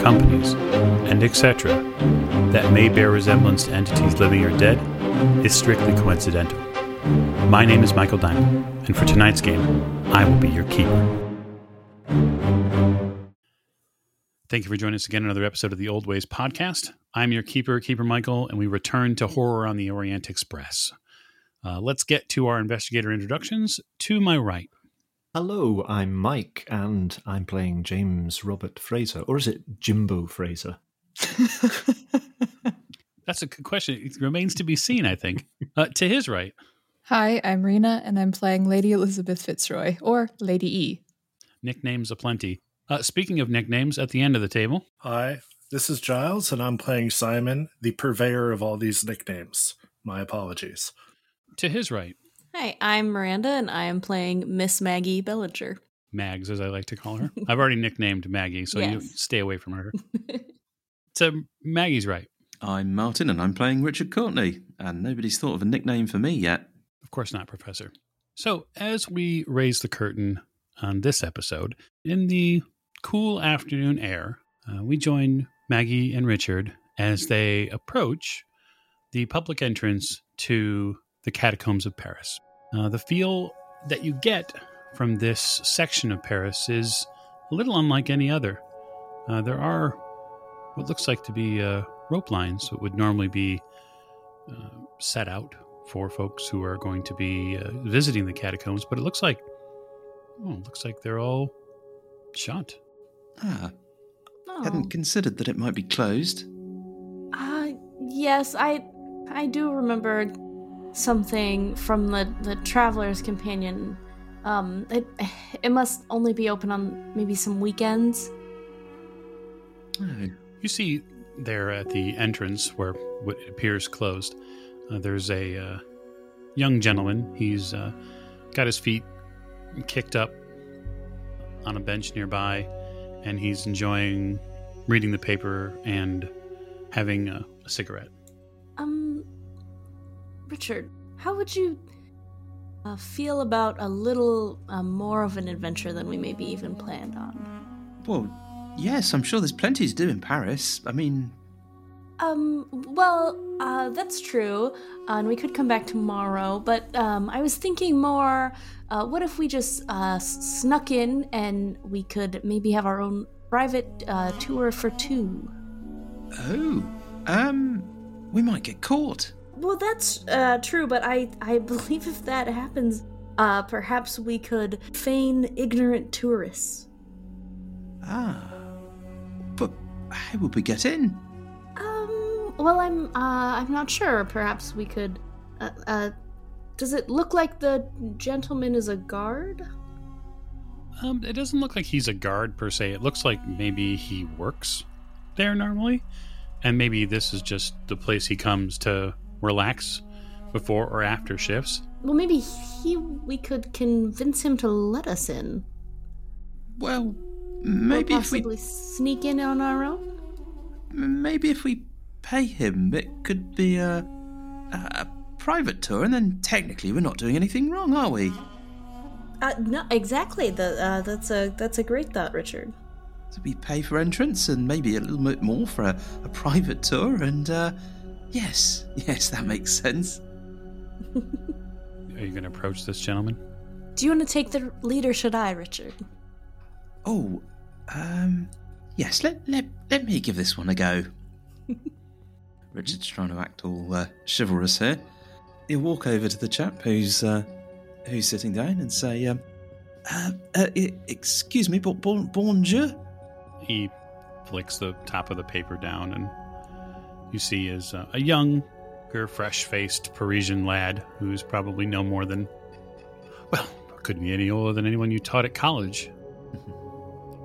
companies, and etc., that may bear resemblance to entities living or dead, is strictly coincidental. My name is Michael Diamond, and for tonight's game, I will be your keeper. Thank you for joining us again another episode of the Old Ways podcast. I'm your keeper, Keeper Michael, and we return to Horror on the Orient Express. Uh, let's get to our investigator introductions. To my right, Hello, I'm Mike, and I'm playing James Robert Fraser, or is it Jimbo Fraser? that's a good question. It remains to be seen, I think. Uh, to his right, Hi, I'm Rena, and I'm playing Lady Elisabeth Fitzroy, or Lady E. nicknames aplenty. Uh, speaking of nicknames, at the end of the table, Hi, this is Giles, and I'm playing Simon, the purveyor of all these nicknames. My apologies. to his right, Hi, I'm Miranda, and I am playing Miss Maggie Bellinger. Mags, as I like to call her. I've already nicknamed Maggie, so you stay away from her. so Maggie's right. I'm Martin and I'm playing Richard Courtney, and nobody's thought of a nickname for me yet. Of course not, Professor. So, as we raise the curtain on this episode, in the cool afternoon air, uh, we join Maggie and Richard as they approach the public entrance to the catacombs of Paris. Uh, the feel that you get from this section of Paris is a little unlike any other. Uh, there are what looks like to be uh, rope lines that would normally be uh, set out for folks who are going to be uh, visiting the catacombs, but it looks like, oh, it looks like they're all shut. Ah, Oh, hadn't considered that it might be closed. uh, yes, I, I do remember something from the the traveler's companion. Um, it it must only be open on maybe some weekends. You see there at the entrance where what appears closed, uh, there's a uh, young gentleman. He's uh, got his feet kicked up on a bench nearby, and he's enjoying reading the paper and having a, a cigarette. Richard, how would you uh, feel about a little uh, more of an adventure than we maybe even planned on? well, yes, I'm sure there's plenty to do in Paris. I mean, Um, well, uh, that's true, uh, and we could come back tomorrow, but um, I was thinking more uh, what if we just uh, snuck in and we could maybe have our own private uh, tour for two? oh, um, we might get caught. Well, that's uh, true, but I, I believe if that happens, uh, perhaps we could feign ignorant tourists. Ah, but how would we get in? Um, well, I'm, uh, I'm not sure. Perhaps we could, uh, uh, does it look like the gentleman is a guard? Um, it doesn't look like he's a guard per se. It looks like maybe he works there normally, and maybe this is just the place he comes to relax before or after shifts. Well, maybe he, we could convince him to let us in. Well, Or maybe if we sneak in on our own. maybe if we pay him, it could be a, a, a private tour, and then technically we're not doing anything wrong, are we? Uh, no, exactly. The, uh, that's a that's a great thought, Richard. So we pay for entrance and maybe a little bit more for a, a private tour, and uh, yes, yes, that makes sense. Are you going to approach this gentleman? Do you want to take the lead, or should I, Richard? Oh, um, yes, let let let me give this one a go. Richard's trying to act all uh, chivalrous here. He'll walk over to the chap who's uh, who's sitting down and say, um, uh, uh, "Excuse me, bon, bon, bonjour." He flicks the top of the paper down, and you see is uh, a young, fresh faced Parisian lad who's probably no more than, well, couldn't be any older than anyone you taught at college.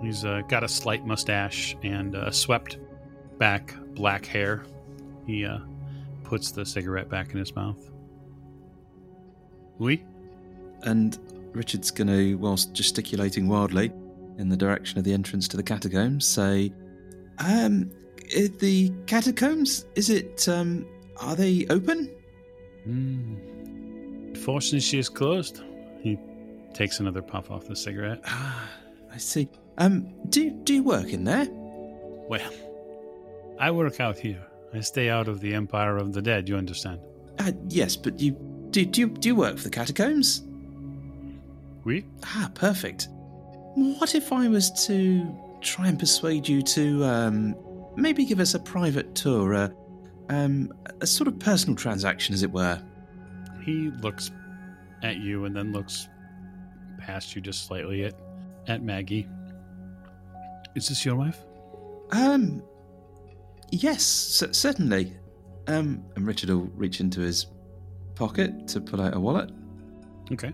He's uh, got a slight mustache and uh, swept back black hair. He uh, puts the cigarette back in his mouth. Oui? And Richard's going to, whilst gesticulating wildly in the direction of the entrance to the catacombs, say, "Um, the catacombs? Is it? Um, are they open? Mm. Fortunately, she is closed. He takes another puff off the cigarette. Ah, I see. Um, do do you work in there? Well, I work out here. I stay out of the Empire of the Dead, you understand? Uh, yes, but you do do you, do you work for the catacombs? Oui? Ah, perfect. What if I was to try and persuade you to um, maybe give us a private tour, uh, um, a sort of personal transaction, as it were? He looks at you and then looks past you just slightly at, at Maggie. Is this your wife? Um, yes, c- certainly. Um, and Richard will reach into his pocket to pull out a wallet, Okay.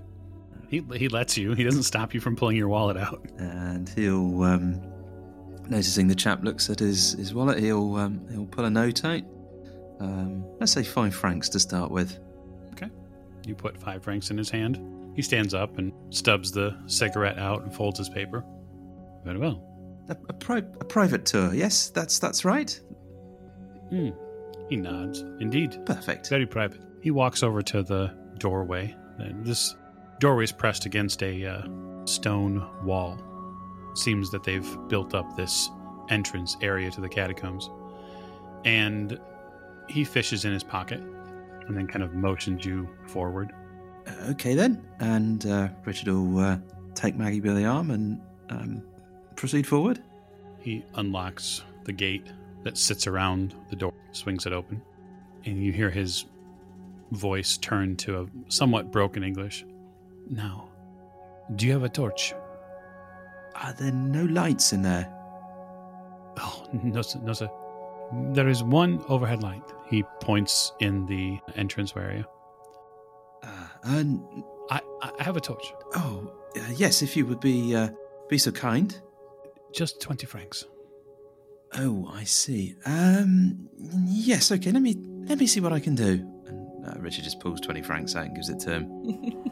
He, he lets you. He doesn't stop you from pulling your wallet out. and he'll, um, noticing the chap looks at his, his wallet, he'll um, he'll pull a note out. Um, let's say five francs to start with. Okay. You put five francs in his hand. He stands up and stubs the cigarette out and folds his paper. Very well. A, a, pri- a private tour, yes, that's that's right. Hmm. He nods. Indeed. Perfect. Very private. He walks over to the doorway. And This doorway is pressed against a uh, stone wall. Seems that they've built up this entrance area to the catacombs. And he fishes in his pocket and then kind of motions you forward. Okay then, and uh, Richard will uh, take Maggie by the arm and um, proceed forward. He unlocks the gate that sits around the door, swings it open, and you hear his voice turn to a somewhat broken English. Now, do you have a torch? Are there no lights in there? Oh, no, sir, no, sir. There is one overhead light. He points in the entrance area. Uh, and I, I have a torch. oh, uh, yes, if you would be uh, be so kind. Just 20 francs. Oh, I see. Um, yes, okay. Let me let me see what I can do. And uh, Richard just pulls twenty francs out and gives it to him.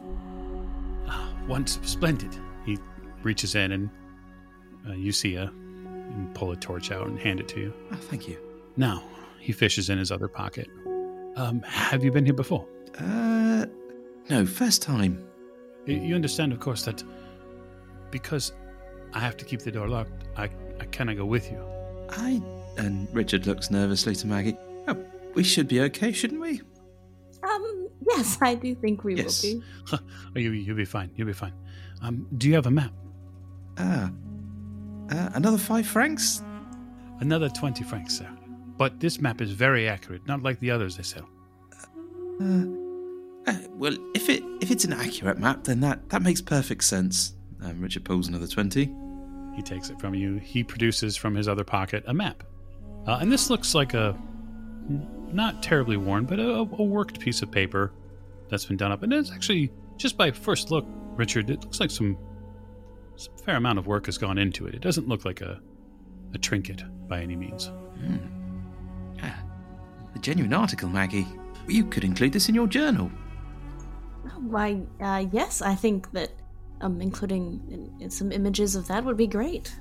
Ah, once splendid. He reaches in and uh, you see a and pull a torch out and hand it to you. Oh, thank you. Now, he fishes in his other pocket. Um, have you been here before? Uh, no, first time. You understand, of course, that because I have to keep the door locked, I, I cannot go with you. I and Richard looks nervously to Maggie. Oh, we should be okay, shouldn't we? Um, yes, I do think we Yes. will be. Oh, you, you'll be fine. You'll be fine. Um, do you have a map? Ah, uh, another five francs. Another 20 francs, sir. But this map is very accurate, not like the others they sell. Uh, uh, well, if it if it's an accurate map, then that that makes perfect sense. Um, Richard pulls another twenty. He takes it from you. He produces from his other pocket a map. Uh, and this looks like a not terribly worn, but a, a worked piece of paper that's been done up. And it's actually, just by first look, Richard, it looks like some, some fair amount of work has gone into it. It doesn't look like a, a trinket by any means. Ah, a genuine article, Maggie. You could include this in your journal. Why, uh, yes, I think that um, including in, in some images of that would be great.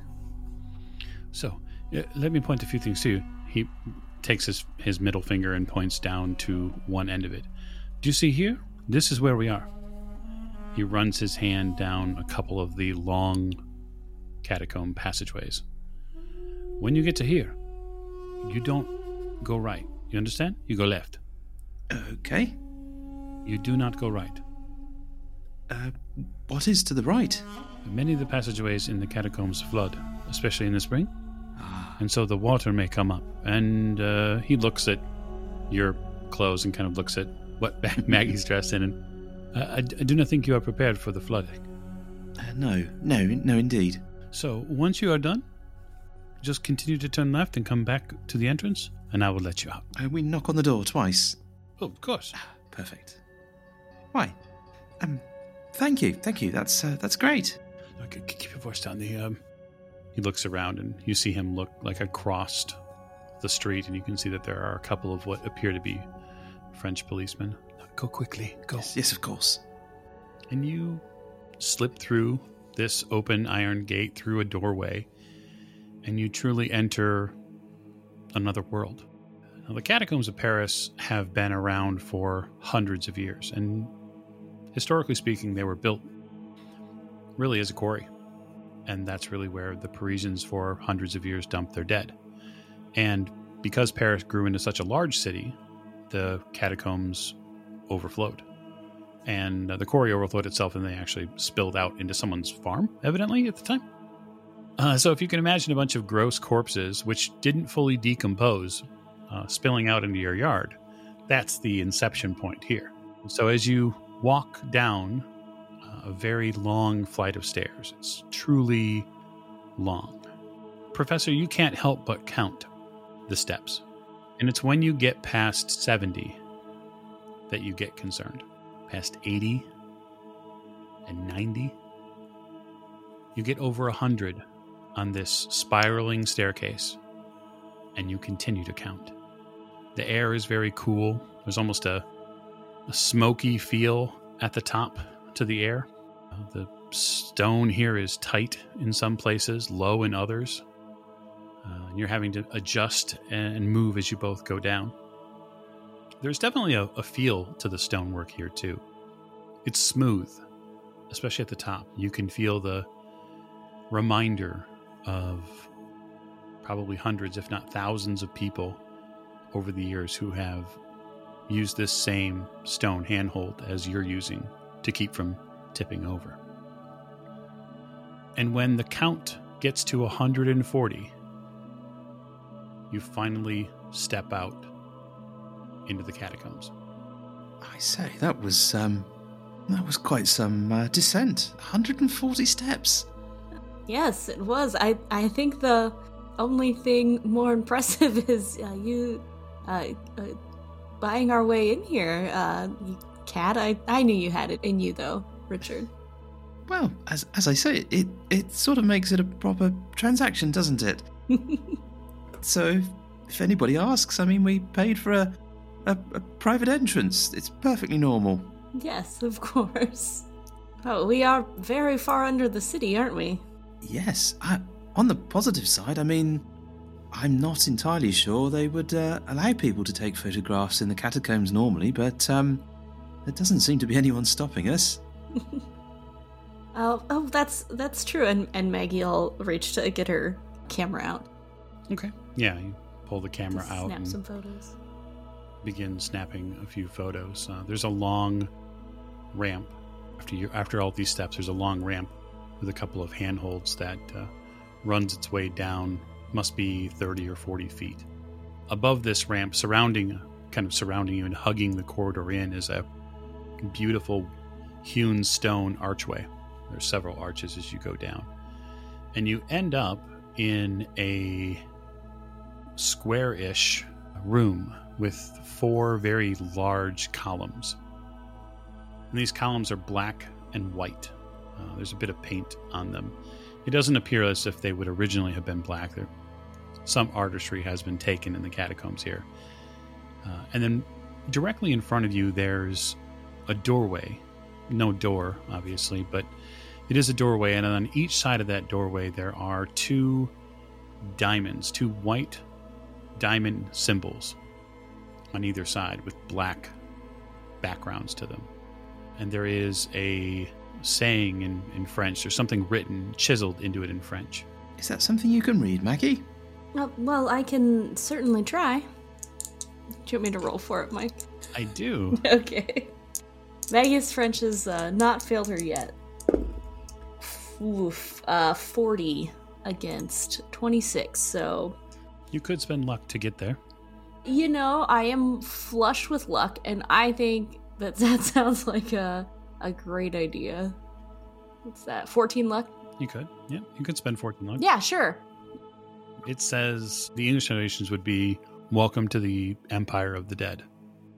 So, uh, let me point a few things to you. He takes his, his middle finger and points down to one end of it. Do you see here? This is where we are. He runs his hand down a couple of the long catacomb passageways. When you get to here, you don't go right. You understand? You go left. Okay. You do not go right. Uh, what is to the right? Many of the passageways in the catacombs flood, especially in the spring. Ah, and so the water may come up. And uh, he looks at your clothes and kind of looks at what Maggie's dressed in, and uh, I, I do not think you are prepared for the flooding. uh, no, no, no, indeed. So once you are done, just continue to turn left and come back to the entrance, and I will let you out. Uh, we knock on the door twice. Oh, of course. Perfect. Why? Um, thank you, thank you. That's uh, that's great. Okay, keep your voice down. The um, He looks around and you see him look like across the street, and you can see that there are a couple of what appear to be French policemen. Go quickly, go. Yes, yes, of course. And you slip through this open iron gate through a doorway, and you truly enter another world. Now, the catacombs of Paris have been around for hundreds of years, and historically speaking, they were built really as a quarry. And that's really where the Parisians, for hundreds of years, dumped their dead. And because Paris grew into such a large city, the catacombs overflowed. And uh, the quarry overflowed itself, and they actually spilled out into someone's farm, evidently, at the time. Uh, so, if you can imagine a bunch of gross corpses which didn't fully decompose uh, spilling out into your yard, that's the inception point here. So, as you walk down uh, a very long flight of stairs, it's truly long. Professor, you can't help but count the steps. And it's when you get past 70 that you get concerned. Past 80 and 90, you get over 100 on this spiraling staircase, and you continue to count. The air is very cool. There's almost a, a smoky feel at the top to the air. The stone here is tight in some places, low in others. Uh, and you're having to adjust and move as you both go down. There's definitely a, a feel to the stonework here, too. It's smooth, especially at the top. You can feel the reminder of probably hundreds, if not thousands, of people over the years who have used this same stone handhold as you're using to keep from tipping over. And when the count gets to 140, you finally step out into the catacombs. I say that was um, that was quite some uh, descent. 140 steps. Yes, it was. I I think the only thing more impressive is uh, you uh, uh, buying our way in here. Uh, cat, I I knew you had it in you though, Richard. Well, as as I say, it it sort of makes it a proper transaction, doesn't it? so if, if anybody asks, I mean, we paid for a, a a private entrance. It's perfectly normal. Yes, of course. Oh, we are very far under the city, aren't we? Yes. I, on the positive side, I mean, I'm not entirely sure they would uh, allow people to take photographs in the catacombs normally, but um, there doesn't seem to be anyone stopping us. Oh, oh, that's that's true. And and Maggie'll reach to get her camera out. Okay. Yeah, you pull the camera to out Snap some photos. Begin snapping a few photos. Uh, there's a long ramp after you after all these steps. There's a long ramp with a couple of handholds that uh, runs its way down. Must be 30 or 40 feet. Above this ramp, surrounding, kind of surrounding you and hugging the corridor in, is a beautiful hewn stone archway. There's several arches as you go down, and you end up in a square-ish room with four very large columns. And these columns are black and white. Uh, there's a bit of paint on them. It doesn't appear as if they would originally have been black. There, some artistry has been taken in the catacombs here. Uh, and then directly in front of you, there's a doorway. No door, obviously, but it is a doorway. And on each side of that doorway, there are two diamonds, two white diamond symbols on either side with black backgrounds to them. And there is a saying in, in French. There's something written, chiseled into it in French. Is that something you can read, Maggie? Uh, well, I can certainly try. Do you want me to roll for it, Mike? I do. Okay. Maggie's French has uh, not failed her yet. Oof, uh, 40 against 26, so You could spend luck to get there. You know, I am flush with luck, and I think that that sounds like a a great idea. What's that? 14 luck? You could. Yeah, you could spend 14 luck. Yeah, sure. It says the English translations would be Welcome to the Empire of the Dead.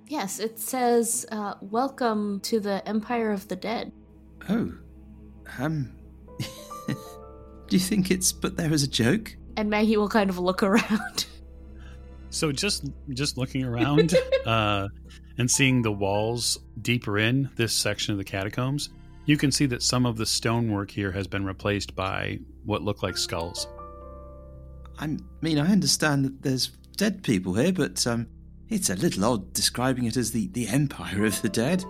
Yes, it says, uh, "Welcome to the Empire of the Dead." Oh, um, Do you think it's put there as a joke? And Maggie will kind of look around. So just just looking around uh, and seeing the walls deeper in this section of the catacombs, you can see that some of the stonework here has been replaced by what look like skulls. I mean, I understand that there's dead people here, but um, it's a little odd describing it as the, the Empire of the Dead.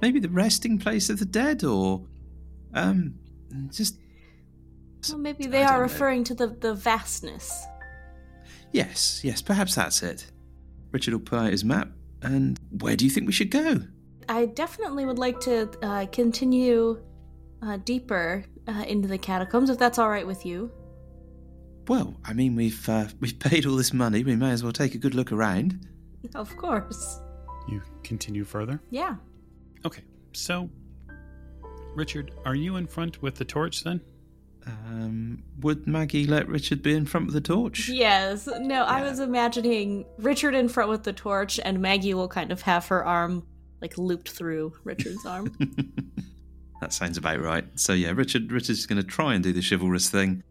Maybe the resting place of the dead, or um, just Well, maybe they don't are know. referring to the, the vastness. Yes, yes, perhaps that's it. Richard will pull out his map, and where do you think we should go? I definitely would like to uh, continue uh, deeper uh, into the catacombs, if that's all right with you. Well, I mean, we've uh, we've paid all this money. We may as well take a good look around. Of course. You continue further. Yeah. Okay, so Richard, are you in front with the torch then? Um, would Maggie let Richard be in front with the torch? Yes. No, I was imagining Richard in front with the torch, and Maggie will kind of have her arm like looped through Richard's arm. that sounds about right. So yeah, Richard Richard's going to try and do the chivalrous thing,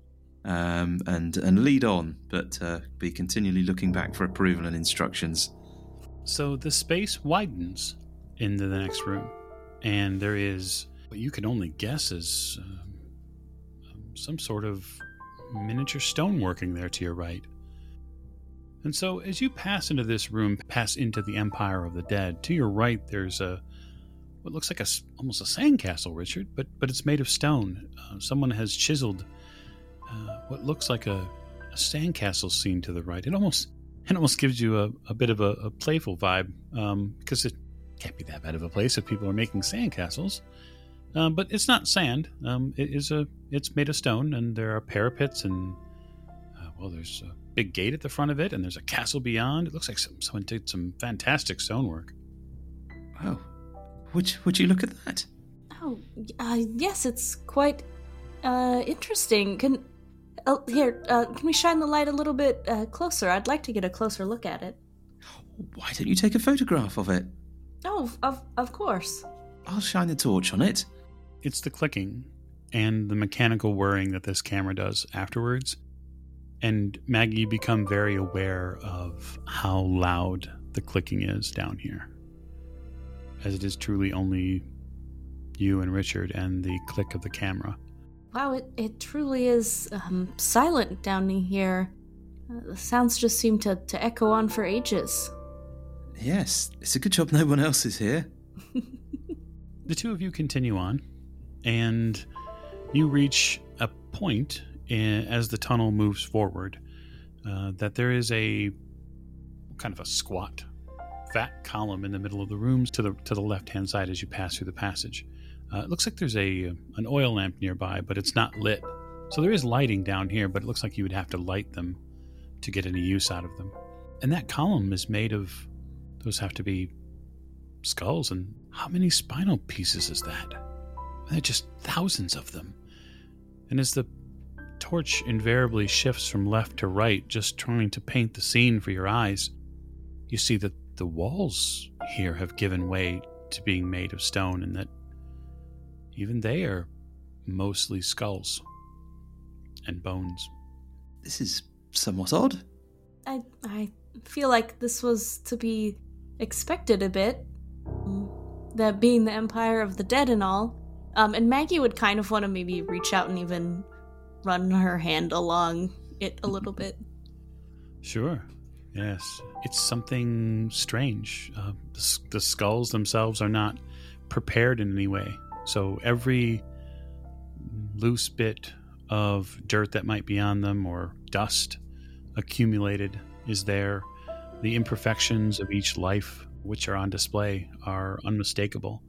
um, and and lead on, but uh, be continually looking back for approval and instructions. So the space widens into the next room, and there is what you can only guess is um, some sort of miniature stoneworking there to your right. And so, as you pass into this room, pass into the Empire of the Dead, to your right, there's a what looks like a almost a sandcastle, Richard, but but it's made of stone. Uh, someone has chiseled uh, what looks like a, a sandcastle scene to the right. It almost it almost gives you a, a bit of a, a playful vibe um, because it can't be that bad of a place if people are making sandcastles. Um, but it's not sand. Um, it is a. It's made of stone, and there are parapets, and uh, well, there's a big gate at the front of it, and there's a castle beyond. It looks like some, someone did some fantastic stonework. Wow, would would you look at that? oh, uh, yes, it's quite uh, interesting. Can oh, here? Uh, can we shine the light a little bit uh, closer? I'd like to get a closer look at it. Why don't you take a photograph of it? Oh, of of course. I'll shine the torch on it. It's the clicking and the mechanical whirring that this camera does afterwards. And Maggie, you become very aware of how loud the clicking is down here. As it is truly only you and Richard and the click of the camera. Wow, it, it truly is um, silent down here. Uh, the sounds just seem to, to echo on for ages. Yes, it's a good job no one else is here. The two of you continue on, and you reach a point in, as the tunnel moves forward uh, that there is a kind of a squat, fat column in the middle of the rooms to the to the left hand side as you pass through the passage. Uh, it looks like there's a an oil lamp nearby, but it's not lit. So there is lighting down here, but it looks like you would have to light them to get any use out of them. And that column is made of those have to be skulls and how many spinal pieces is that there are just thousands of them and as the torch invariably shifts from left to right just trying to paint the scene for your eyes you see that the walls here have given way to being made of stone and that even they are mostly skulls and bones This is somewhat odd. I, I feel like this was to be expected a bit. Um, That being the Empire of the Dead and all. Um, and Maggie would kind of want to maybe reach out and even run her hand along it a little bit. Sure. Yes. It's something strange. Uh, the, the skulls themselves are not prepared in any way. So every loose bit of dirt that might be on them or dust accumulated is there. The imperfections of each life, which are on display, are unmistakable.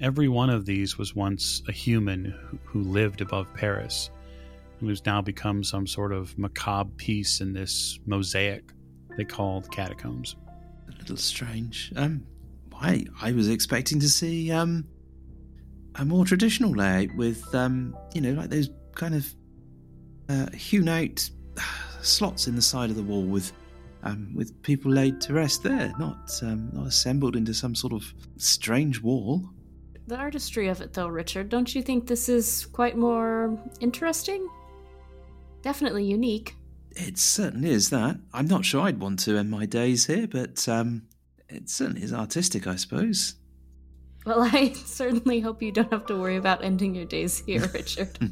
Every one of these was once a human who, lived above Paris and who's now become some sort of macabre piece in this mosaic they called catacombs. A little strange. Um, I I was expecting to see um a more traditional layout with um you know like those kind of uh, hewn out slots in the side of the wall with um with people laid to rest there, not um not assembled into some sort of strange wall. The artistry of it, though, Richard, don't you think this is quite more interesting? Definitely unique. It certainly is that. I'm not sure I'd want to end my days here, but um, it certainly is artistic, I suppose. Well, I certainly hope you don't have to worry about ending your days here, Richard.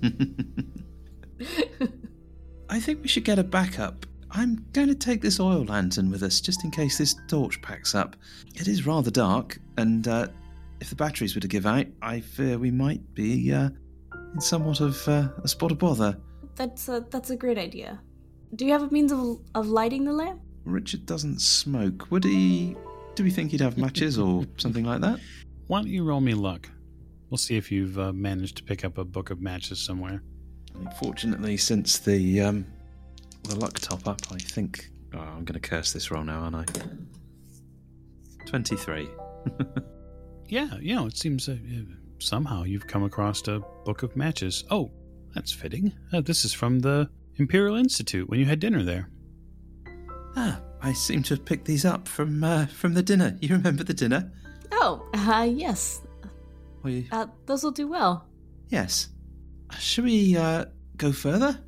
I think we should get a backup. I'm going to take this oil lantern with us just in case this torch packs up. It is rather dark, and uh, if the batteries were to give out, I fear we might be uh, in somewhat of uh, a spot of bother. that's a that's a great idea. Do you have a means of of lighting the lamp? Richard doesn't smoke. Would he? Do we think he'd have matches or something like that? Why don't you roll me luck? We'll see if you've uh, managed to pick up a book of matches somewhere. Fortunately, since the um, the luck top up, I think oh, I'm going to curse this roll now, aren't I? Twenty-three. Yeah, you know, it seems uh, uh, somehow you've come across a book of matches. Oh, that's fitting. Uh, this is from the Imperial Institute when you had dinner there. Ah, I seem to have picked these up from uh, from the dinner. You remember the dinner? Oh, uh, yes. Well, you- Uh, those will do well. yes. Should we uh, go further?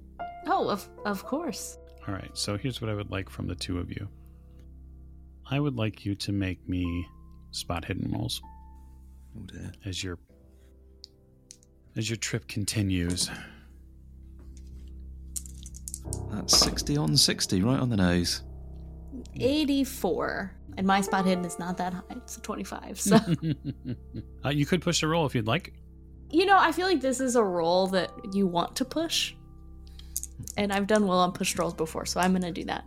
Oh, of of course. All right, so here's what I would like from the two of you. I would like you to make me spot hidden rolls Oh dear. as your as your trip continues. That's sixty on sixty, right on the nose. 84. And my spot hidden is not that high. It's a 25. So, uh, you could push the roll if you'd like. you know, I feel like this is a roll that you want to push. And I've done well on push rolls before, so I'm going to do that.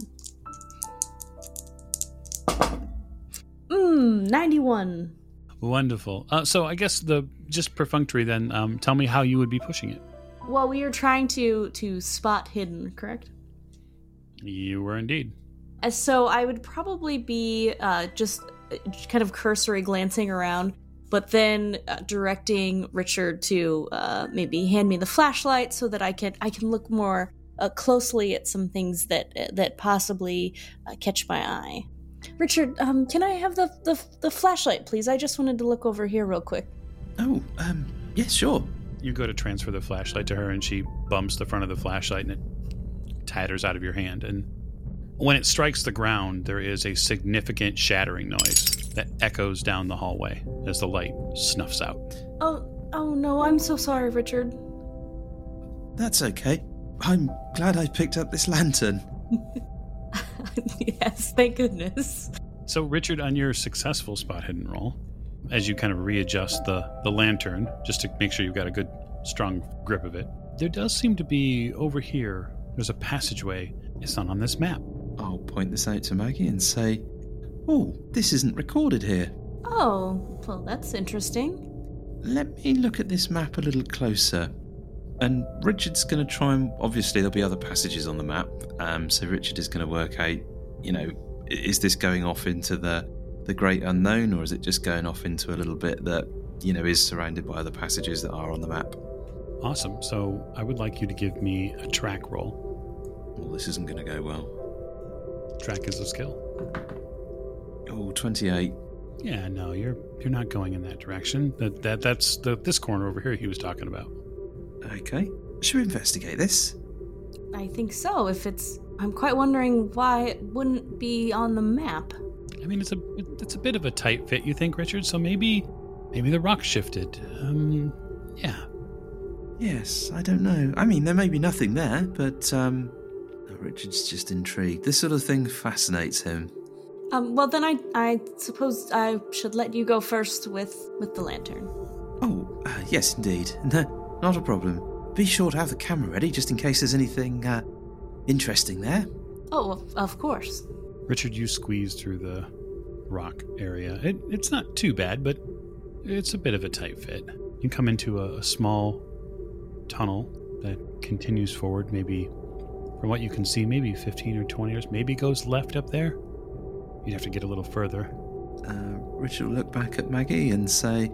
Mmm, 91. Wonderful. Uh, so I guess the just perfunctory then. Um, tell me how you would be pushing it. Well, we are trying to to spot hidden, correct? You were indeed. Uh, So I would probably be uh, just uh, kind of cursory glancing around, but then uh, directing Richard to uh, maybe hand me the flashlight so that I can I can look more uh, closely at some things that that possibly uh, catch my eye. Richard, um, can I have the, the the flashlight, please? I just wanted to look over here real quick. Oh, um, yes, sure. You go to transfer the flashlight to her, and she bumps the front of the flashlight, and it tatters out of your hand. And when it strikes the ground, there is a significant shattering noise that echoes down the hallway as the light snuffs out. Oh, oh no, I'm so sorry, Richard. That's okay. I'm glad I picked up this lantern. yes, thank goodness. So, Richard, on your successful spot hidden roll, as you kind of readjust the, the lantern, just to make sure you've got a good, strong grip of it, there does seem to be over here, there's a passageway. It's not on this map. I'll point this out to Maggie and say, Oh, this isn't recorded here. Oh, well, that's interesting. Let me look at this map a little closer. And Richard's going to try and. Obviously, there'll be other passages on the map. Um, so Richard is going to work out, you know, is this going off into the, the great unknown or is it just going off into a little bit that, you know, is surrounded by other passages that are on the map? Awesome. So, I would like you to give me a track roll. Well, this isn't going to go well. Track is a skill. Oh, 28. Yeah, no, you're you're not going in that direction. That that that's the this corner over here he was talking about. Okay. Should we investigate this? I think so. If it's, I'm quite wondering why it wouldn't be on the map. I mean, it's a it's a bit of a tight fit, you think, Richard? So maybe maybe the rock shifted. Um, yeah. Yes, I don't know. I mean, there may be nothing there, but um, Richard's just intrigued. This sort of thing fascinates him. Um, well then I, I suppose I should let you go first with with the lantern. Oh, uh, yes, indeed. No, not a problem. Be sure to have the camera ready just in case there's anything uh, interesting there. Oh, of, of course. Richard, you squeeze through the rock area. It, it's not too bad, but it's a bit of a tight fit. You come into a, a small tunnel that continues forward, maybe from what you can see, maybe 15 or 20 years, maybe goes left up there. You'd have to get a little further. Uh, Richard will look back at Maggie and say,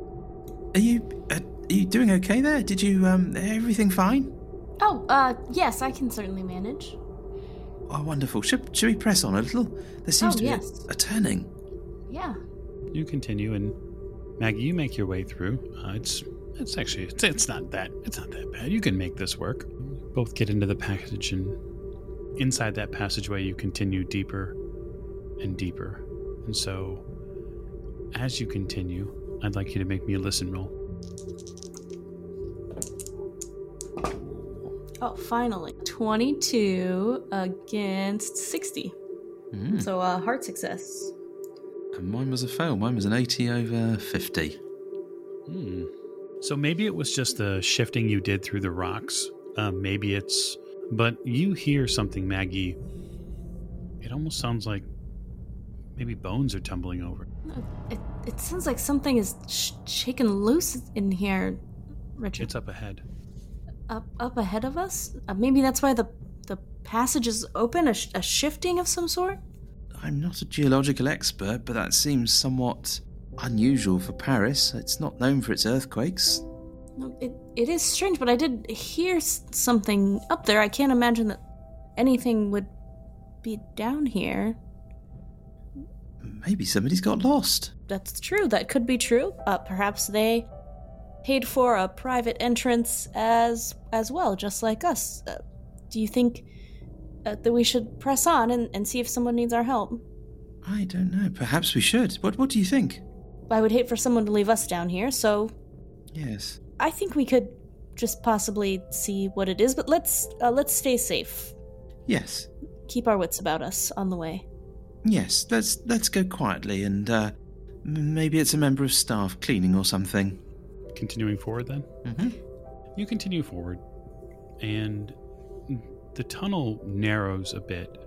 "Are you uh, are you doing okay there? Did you um everything fine? Oh, uh, yes, I can certainly manage. Oh, wonderful. Should should we press on a little? There seems Oh, to be a- yes. a, turning. Yeah. You continue, and Maggie, you make your way through. Uh, it's it's actually it's, it's not that it's not that bad. You can make this work. both get into the passage, and inside that passageway, you continue deeper and deeper. And so, as you continue, I'd like you to make me a listen roll. Oh, finally. 22 against 60. Mm. So, uh, hard success. And mine was a fail. Mine was an 80 over 50. Hmm. So maybe it was just the shifting you did through the rocks. Uh, maybe it's. But you hear something, Maggie. It almost sounds like maybe bones are tumbling over. It, it sounds like something is sh- shaken loose in here, Richard. It's up ahead. up up ahead of us? Uh, maybe that's why the the passage is open, a, sh- a shifting of some sort? I'm not a geological expert, but that seems somewhat unusual for Paris. It's not known for its earthquakes. No, it, it is strange, but I did hear something up there. I can't imagine that anything would be down here. Maybe somebody's got lost. That's true. That could be true. Uh, perhaps they paid for a private entrance as as well, just like us. Uh, do you think uh, that we should press on and, and see if someone needs our help? I don't know. Perhaps we should. What What do you think? I would hate for someone to leave us down here, so Yes. I think we could just possibly see what it is. But let's uh, let's stay safe. Yes. Keep our wits about us on the way. Yes. Let's let's go quietly and uh, maybe it's a member of staff cleaning or something. Continuing forward, then? Mm-hmm. You continue forward, and the tunnel narrows a bit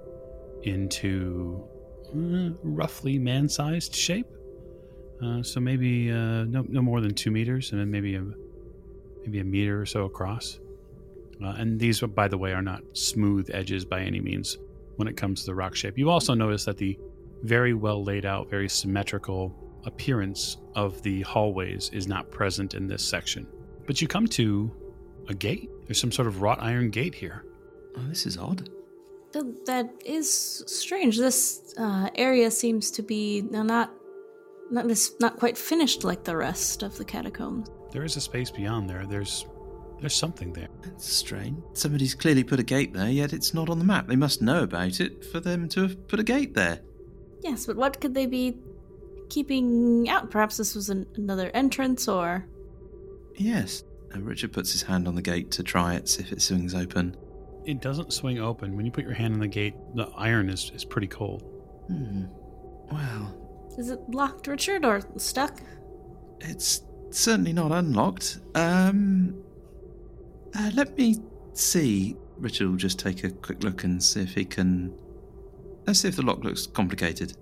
into uh, roughly man sized shape. Uh, so maybe uh, no, no more than two meters, and then maybe a maybe a meter or so across. Uh, and these, by the way, are not smooth edges by any means when it comes to the rock shape. You also notice that the very well laid out, very symmetrical appearance of the hallways is not present in this section. But you come to a gate. There's some sort of wrought iron gate here. Oh, this is odd. Th- that is strange. This uh, area seems to be not not this, not quite finished like the rest of the catacombs. There is a space beyond there. There's there's something there. That's strange. Somebody's clearly put a gate there, yet it's not on the map. They must know about it for them to have put a gate there. Yes, but what could they be keeping out? Perhaps this was an, another entrance, or Yes. And Richard puts his hand on the gate to try it, see if it swings open. It doesn't swing open. When you put your hand on the gate, the iron is, is pretty cold. Hmm. Well, is it locked, Richard, or stuck? it's certainly not unlocked. Um. Uh, let me see. Richard will just take a quick look and see if he can. Let's see if the lock looks complicated.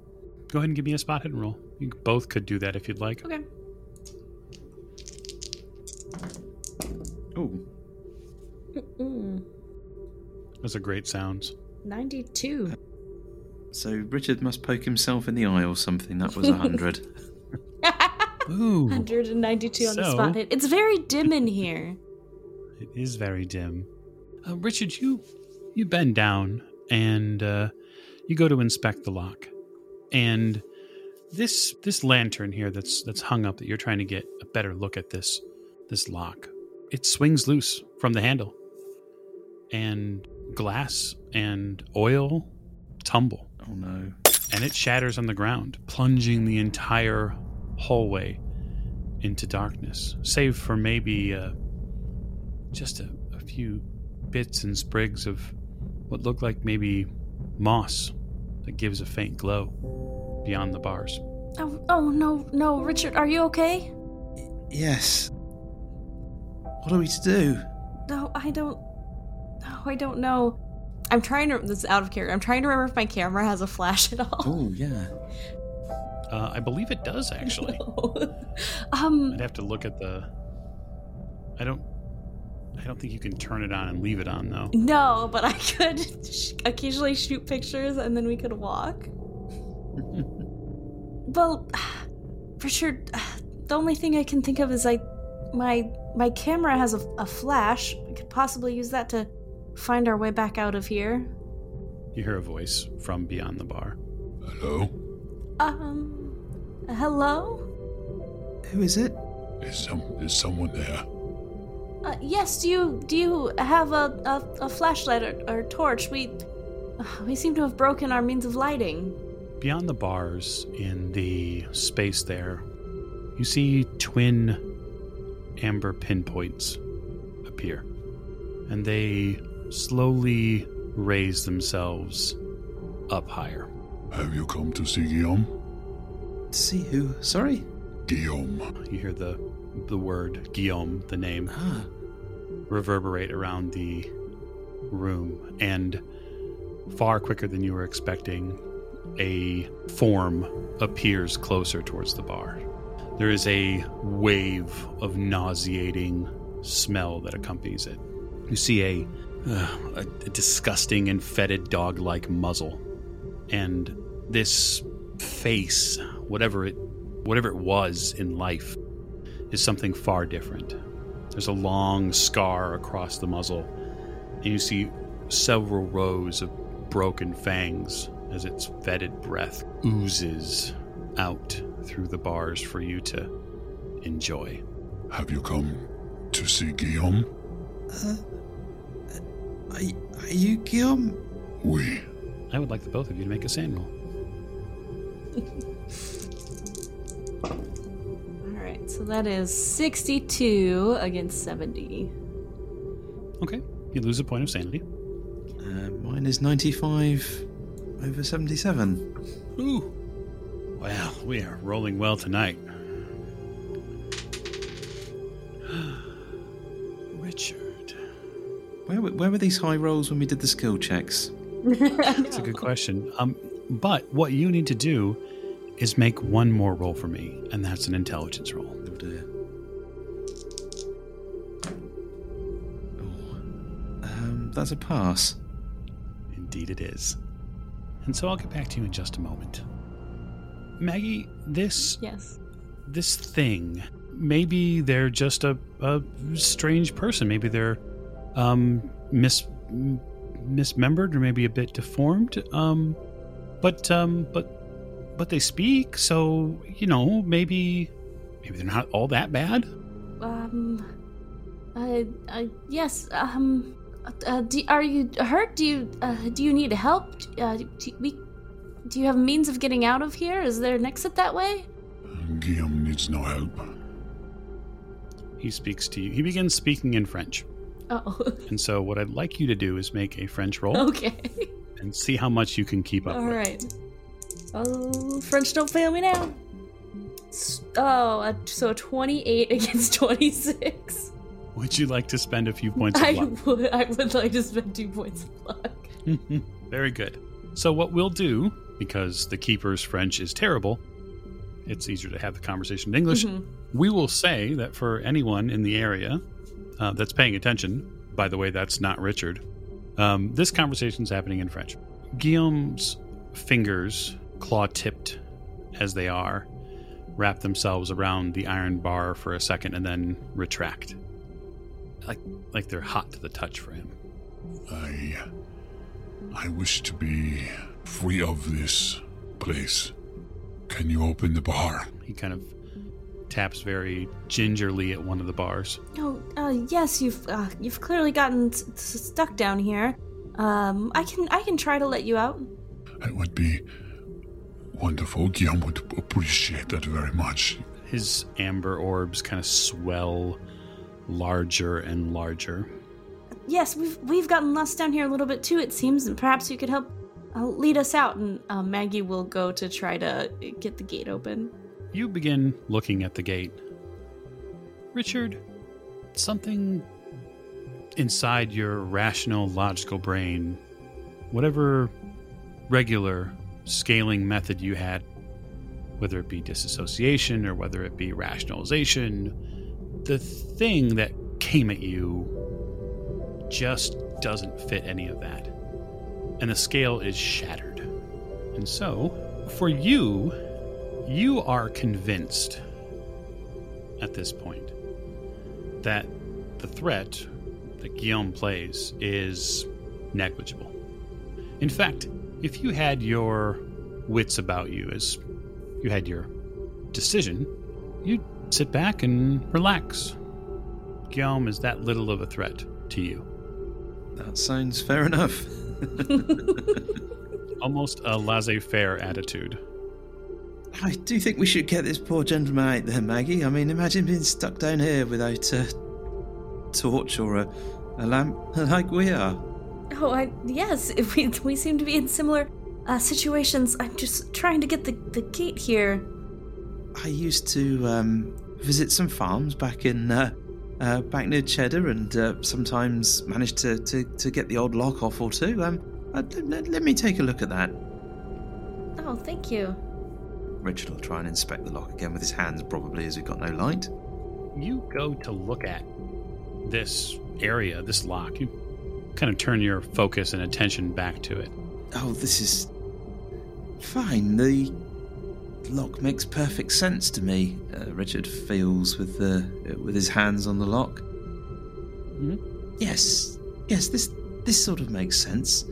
Go ahead and give me a spot hidden roll. You both could do that if you'd like. Okay. Oh, Mm-mm. Those are great sounds. Ninety-two. so Richard must poke himself in the eye or something. That was a hundred. Ooh. 192 on the So- spot hit. It's very dim in here. It is very dim. Uh, Richard, you you bend down and uh, you go to inspect the lock, and this this lantern here that's that's hung up that you're trying to get a better look at this this lock. It swings loose from the handle, and glass and oil tumble, oh no. and it shatters on the ground, plunging the entire hallway into darkness, save for maybe uh, just a, a few bits and sprigs of what look like maybe moss that gives a faint glow beyond the bars. Oh, oh no, no, Richard, are you okay? Yes. What are we to do? No, I don't. No, I don't know. I'm trying to. This is out of character. I'm trying to remember if my camera has a flash at all. Oh yeah. Uh, I believe it does actually. um, I'd have to look at the. I don't. I don't think you can turn it on and leave it on though. no, but I could sh- occasionally shoot pictures and then we could walk. well, Richard, the only thing I can think of is like my my camera has a, a flash. I could possibly use that to find our way back out of here. You hear a voice from beyond the bar. Hello? Um, hello. Who is it? Is some is someone there? Uh, yes. Do you do you have a a, a flashlight or, or torch? We uh, we seem to have broken our means of lighting. Beyond the bars in the space there, you see twin amber pinpoints appear. And they slowly raise themselves up higher. Have you come to see Guillaume? See who? Sorry? Guillaume. You hear the the word Guillaume, the name, Ah, reverberate around the room, and far quicker than you were expecting, a form appears closer towards the bar. There is a wave of nauseating smell that accompanies it. You see a, uh, a, disgusting and fetid dog like muzzle. And this face, whatever it whatever it was in life, is something far different. There's a long scar across the muzzle, and you see several rows of broken fangs as its fetid breath oozes out through the bars for you to enjoy. Have you come to see Guillaume? Uh, are, are you Guillaume? Oui. I would like the both of you to make a SAN roll. All right. So that is sixty-two against seventy. Okay, you lose a point of sanity. Uh, mine is 95 over 77. Ooh. Well, we are rolling well tonight. Richard. Where, were- where were these high rolls when we did the skill checks? That's a good question. Um, but what you need to do is make one more roll for me, and that's an intelligence roll. Oh dear. Oh. Um, that's a pass. Indeed, it is. And so I'll get back to you in just a moment. Maggie, this Yes. this thing, maybe they're just a, a strange person. Maybe they're um, mis mismembered or maybe a bit deformed. Um, but um, but but they speak, so you know maybe maybe they're not all that bad. Um. Uh. uh yes. Um. Uh, do, are you hurt? Do you uh, do you need help? Uh, do, we do you have means of getting out of here? Is there an exit that way? Guillaume needs no help. He speaks to you. He begins speaking in French. Oh. And so what I'd like you to do is make a French roll okay. and see how much you can keep up All with. right. Oh, French don't fail me now. Oh, uh, so 28 against 26. Would you like to spend a few points of I luck? would, I would like to spend two points of luck. Very good. So, what we'll do, because the keeper's French is terrible, it's easier to have the conversation in English. Mhm. We will say that for anyone in the area uh, that's paying attention, by the way, that's not Richard, um, this conversation's happening in French. Guillaume's fingers, claw tipped as they are, wrap themselves around the iron bar for a second and then retract. Like, like they're hot to the touch for him. I. I wish to be free of this place. Can you open the bar? He kind of taps very gingerly at one of the bars. Oh, uh, yes, you've uh, you've clearly gotten s- s- stuck down here. Um, I can I can try to let you out. It would be wonderful. Guillaume would appreciate that very much. His amber orbs kind of swell larger and larger. Yes, we've we've gotten lost down here a little bit too. It seems, and perhaps you could help uh, lead us out. And uh, Maggie will go to try to get the gate open. You begin looking at the gate. Richard, something inside your rational, logical brain, whatever regular scaling method you had, whether it be disassociation or whether it be rationalization, the thing that came at you just doesn't fit any of that. And the scale is shattered. And so, for you, you are convinced at this point that the threat that Guillaume plays is negligible. In fact, if you had your wits about you as you had your decision, you'd sit back and relax. Guillaume is that little of a threat to you. That sounds fair enough. Almost a laissez faire attitude. I do think we should get this poor gentleman out there, Maggie. I mean, imagine being stuck down here without a torch or a, a lamp like we are. Oh, I yes, we we seem to be in similar uh, situations. I'm just trying to get the the gate here. I used to um, visit some farms back in uh, uh, back near Cheddar, and uh, sometimes managed to, to, to get the old lock off or two. Um, uh, let, let me take a look at that. Oh, thank you. Richard will try and inspect the lock again with his hands, probably, as we've got no light. You go to look at this area, this lock. You kind of turn your focus and attention back to it. Oh, this is fine. The lock makes perfect sense to me. Uh, Richard feels with the with his hands on the lock. Mhm. Yes, yes. This this sort of makes sense.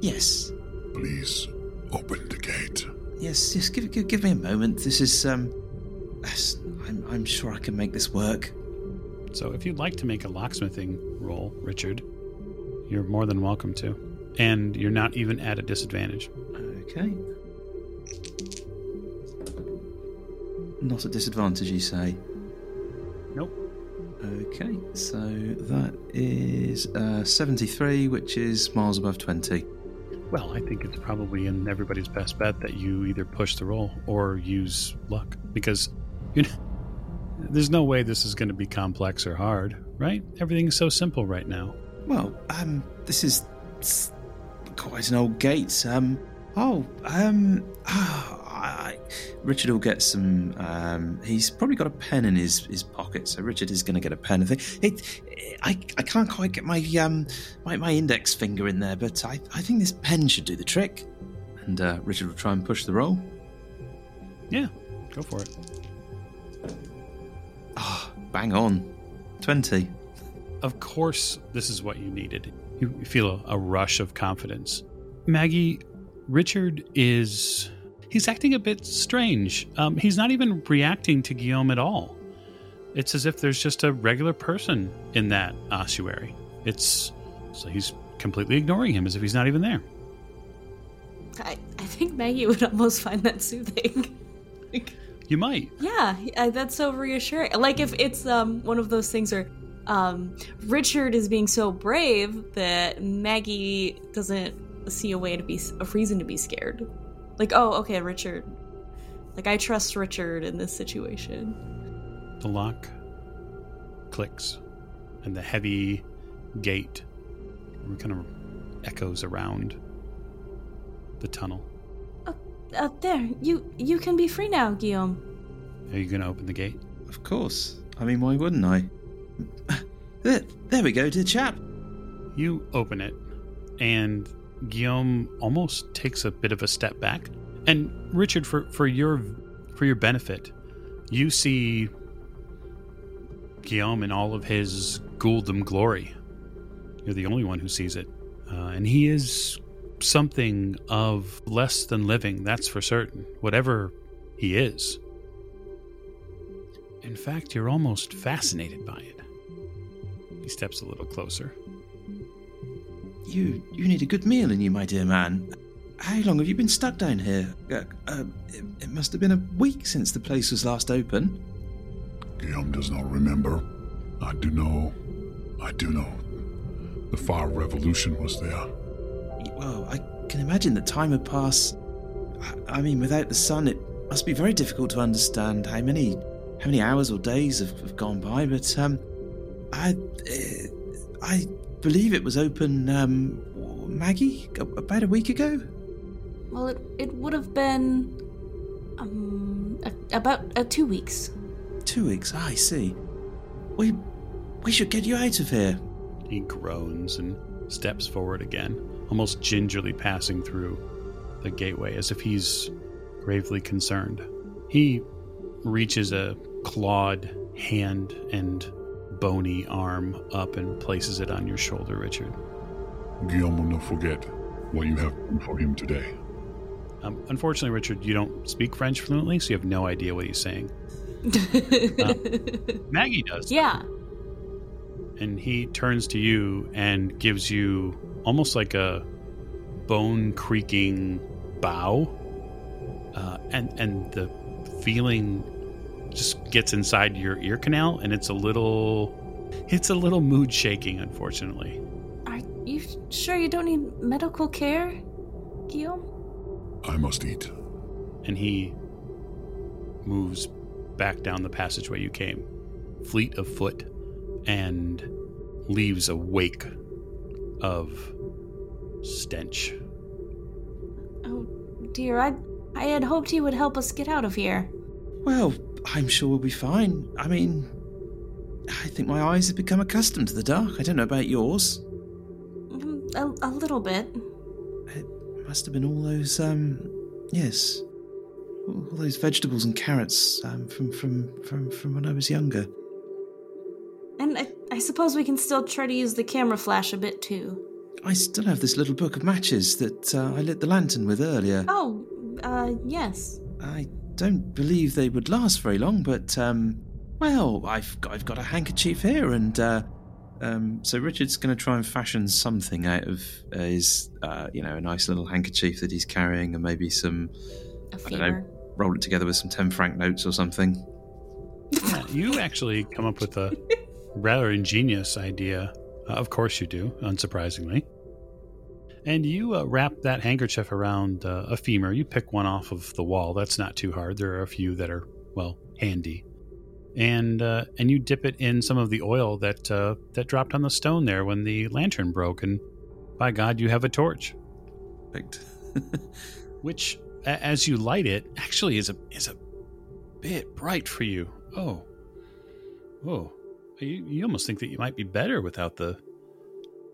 Yes, Please open the gate. yes. Just give give, give me a moment. This is um. yes, I'm I'm sure I can make this work. So if you'd like to make a locksmithing roll, Richard, you're more than welcome to. And you're not even at a disadvantage. Okay. Not a disadvantage, you say? Nope. Okay, so that is uh, 73, which is miles above 20. Well, I think it's probably in everybody's best bet that you either push the roll or use luck because you know, there's no way this is going to be complex or hard, right? Everything's so simple right now. Well, um, this is quite an old gate. Um, oh, um, ah, I, Richard will get some. Um, he's probably got a pen in his, his pocket, so Richard is going to get a pen. I think it, I, I can't quite get my um my, my index finger in there, but I, I think this pen should do the trick. And uh, Richard will try and push the roll. Yeah, go for it. Ah, bang on, twenty. Of course, this is what you needed. You feel a, a rush of confidence. Maggie, Richard is. He's acting a bit strange. Um, he's not even reacting to Guillaume at all. It's as if there's just a regular person in that ossuary. It's. So he's completely ignoring him as if he's not even there. I I think Maggie would almost find that soothing. Like, You might. yeah, that's so reassuring. Like if it's um one of those things where um Richard is being so brave that Maggie doesn't see a way to be a reason to be scared. Like, oh, okay, Richard. Like I trust Richard in this situation. The lock clicks, and the heavy gate kind of echoes around the tunnel. Uh, there, you you can be free now, Guillaume. Are you going to open the gate? Of course. I mean, why wouldn't I? There, we go, dear chap. You open it, and Guillaume almost takes a bit of a step back. And Richard, for, for your for your benefit, you see Guillaume in all of his ghouldom glory. You're the only one who sees it, uh, and he is something of less than living. That's for certain. Whatever he is. In fact, you're almost fascinated by it. He steps a little closer. You you need a good meal in you, my dear man. How long have you been stuck down here? Uh, uh, it, it must have been a week since the place was last open. Guillaume does not remember. I do know. I do know. The fire revolution was there. Well, I can imagine that time had passed. I, I mean, without the sun, it must be very difficult to understand how many how many hours or days have, have gone by. But um, I uh, I believe it was open, um, Maggie, about a week ago. Well, it it would have been um a, about uh, two weeks. Two weeks. I see. We we should get you out of here. He groans and steps forward again, almost gingerly passing through the gateway as if he's gravely concerned. He reaches a clawed hand and bony arm up and places it on your shoulder, Richard. Guillaume will not forget what you have done for him today. Um, unfortunately, Richard, you don't speak French fluently, so you have no idea what he's saying. Maggie does. Yeah. and he turns to you and gives you almost like a bone creaking bow, uh, and and the feeling just gets inside your ear canal, and it's a little, it's a little mood shaking, unfortunately. Are you sure you don't need medical care, Guillaume? I must eat. And he moves back down the passageway you came, fleet of foot, and leaves a wake of stench. Oh dear, I I had hoped he would help us get out of here. Well, I'm sure we'll be fine. I mean, I think my eyes have become accustomed to the dark. I don't know about yours. Mm, A, a little bit. It must have been all those, um, yes, all all those vegetables and carrots um, from, from, from, from when I was younger. And I, I suppose we can still try to use the camera flash a bit too. I still have this little book of matches that uh, I lit the lantern with earlier. Oh, uh, yes. I don't believe they would last very long, but um, well, I've got, I've got a handkerchief here, and uh, um, so Richard's going to try and fashion something out of uh, his, uh, you know, a nice little handkerchief that he's carrying, and maybe some A I don't know, roll it together with some ten franc notes or something. Yeah, you actually come up with a rather ingenious idea. Uh, of course, you do, unsurprisingly. And you uh, wrap that handkerchief around uh, a femur. You pick one off of the wall. That's not too hard. There are a few that are well handy, and uh, and you dip it in some of the oil that uh, that dropped on the stone there when the lantern broke. And by God, you have a torch, Perfect. which, a- as you light it, actually is a is a bit bright for you. Oh, oh, you, you almost think that you might be better without the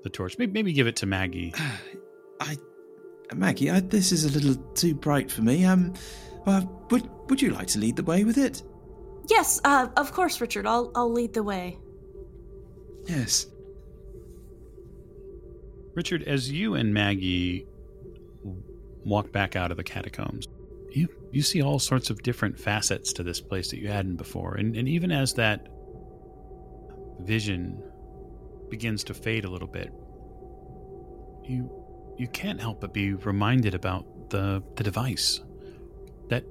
the torch. Maybe, maybe give it to Maggie. I, Maggie, I, this is a little too bright for me. Um, uh, would would you like to lead the way with it? Yes, uh, of course, Richard. I'll I'll lead the way. Yes. Richard, as you and Maggie walk back out of the catacombs, you you see all sorts of different facets to this place that you hadn't before, and and even as that vision begins to fade a little bit, you you can't help but be reminded about the the device that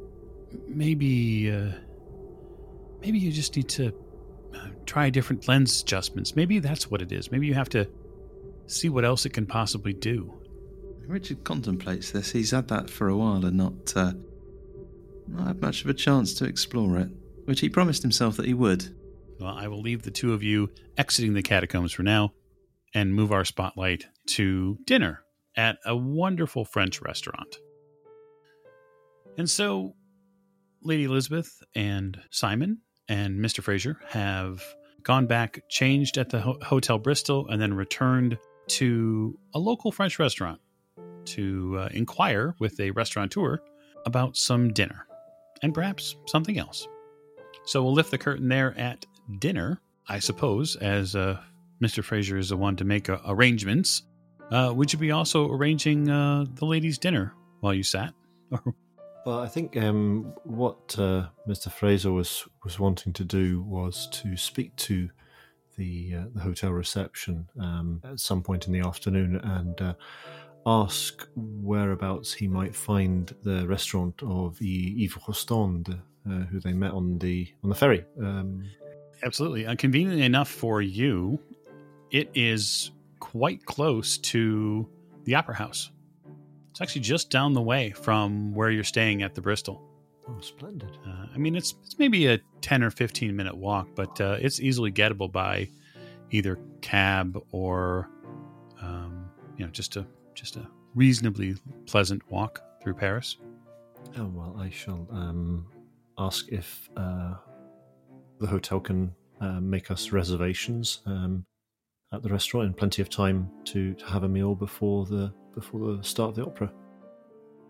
maybe uh, maybe you just need to uh, try different lens adjustments. Maybe that's what it is. Maybe you have to see what else it can possibly do. Richard contemplates this. He's had that for a while and not uh, not had much of a chance to explore it, which he promised himself that he would. Well, I will leave the two of you exiting the catacombs for now and move our spotlight to dinner at a wonderful French restaurant. And so, Lady Elisabeth and Simon and Mr. Fraser have gone back, changed at the Ho- Hotel Bristol, and then returned to a local French restaurant to uh, inquire with a restaurateur about some dinner and perhaps something else. So we'll lift the curtain there at dinner, I suppose, as uh, Mr. Fraser is the one to make uh, arrangements. Uh, would you be also arranging uh, the ladies' dinner while you sat? Well, I think um, what uh, Mr. Fraser was was wanting to do was to speak to the uh, the hotel reception um, at some point in the afternoon and ask whereabouts he might find the restaurant of Yves Rostand, uh, who they met on the on the ferry. Um, Absolutely. Uh, conveniently enough for you, it is quite close to the Opera House. It's actually just down the way from where you're staying at the Bristol. oh, splendid! Uh, I mean, it's it's maybe a ten or fifteen minute walk, but uh, it's easily gettable by either cab or um, you know just a just a reasonably pleasant walk through Paris. Oh well, I shall um, ask if uh, the hotel can uh, make us reservations um, at the restaurant in plenty of time to, to have a meal before the before the start of the opera.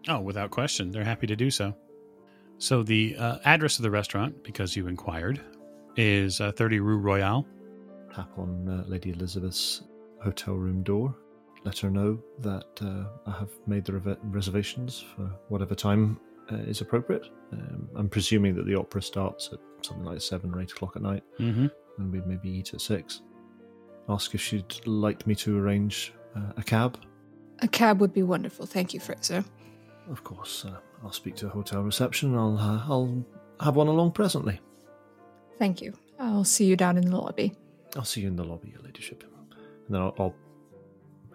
Oh, without question, they're happy to do so. So the uh, address of the restaurant, because you inquired, is uh, 30 Rue Royale. Tap on uh, Lady Elisabeth's hotel room door. Let her know that uh, I have made the rev- reservations for whatever time uh, is appropriate. Um, I'm presuming that the opera starts at something like seven or eight o'clock at night, Mm-hmm. and we'd maybe eat at six. ask if she'd like me to arrange uh, a cab. A cab would be wonderful. Thank you, Fraser. Of course, uh, I'll speak to hotel reception. I'll uh, I'll have one along presently. Thank you. I'll see you down in the lobby. I'll see you in the lobby, Your Ladyship. And then I'll, I'll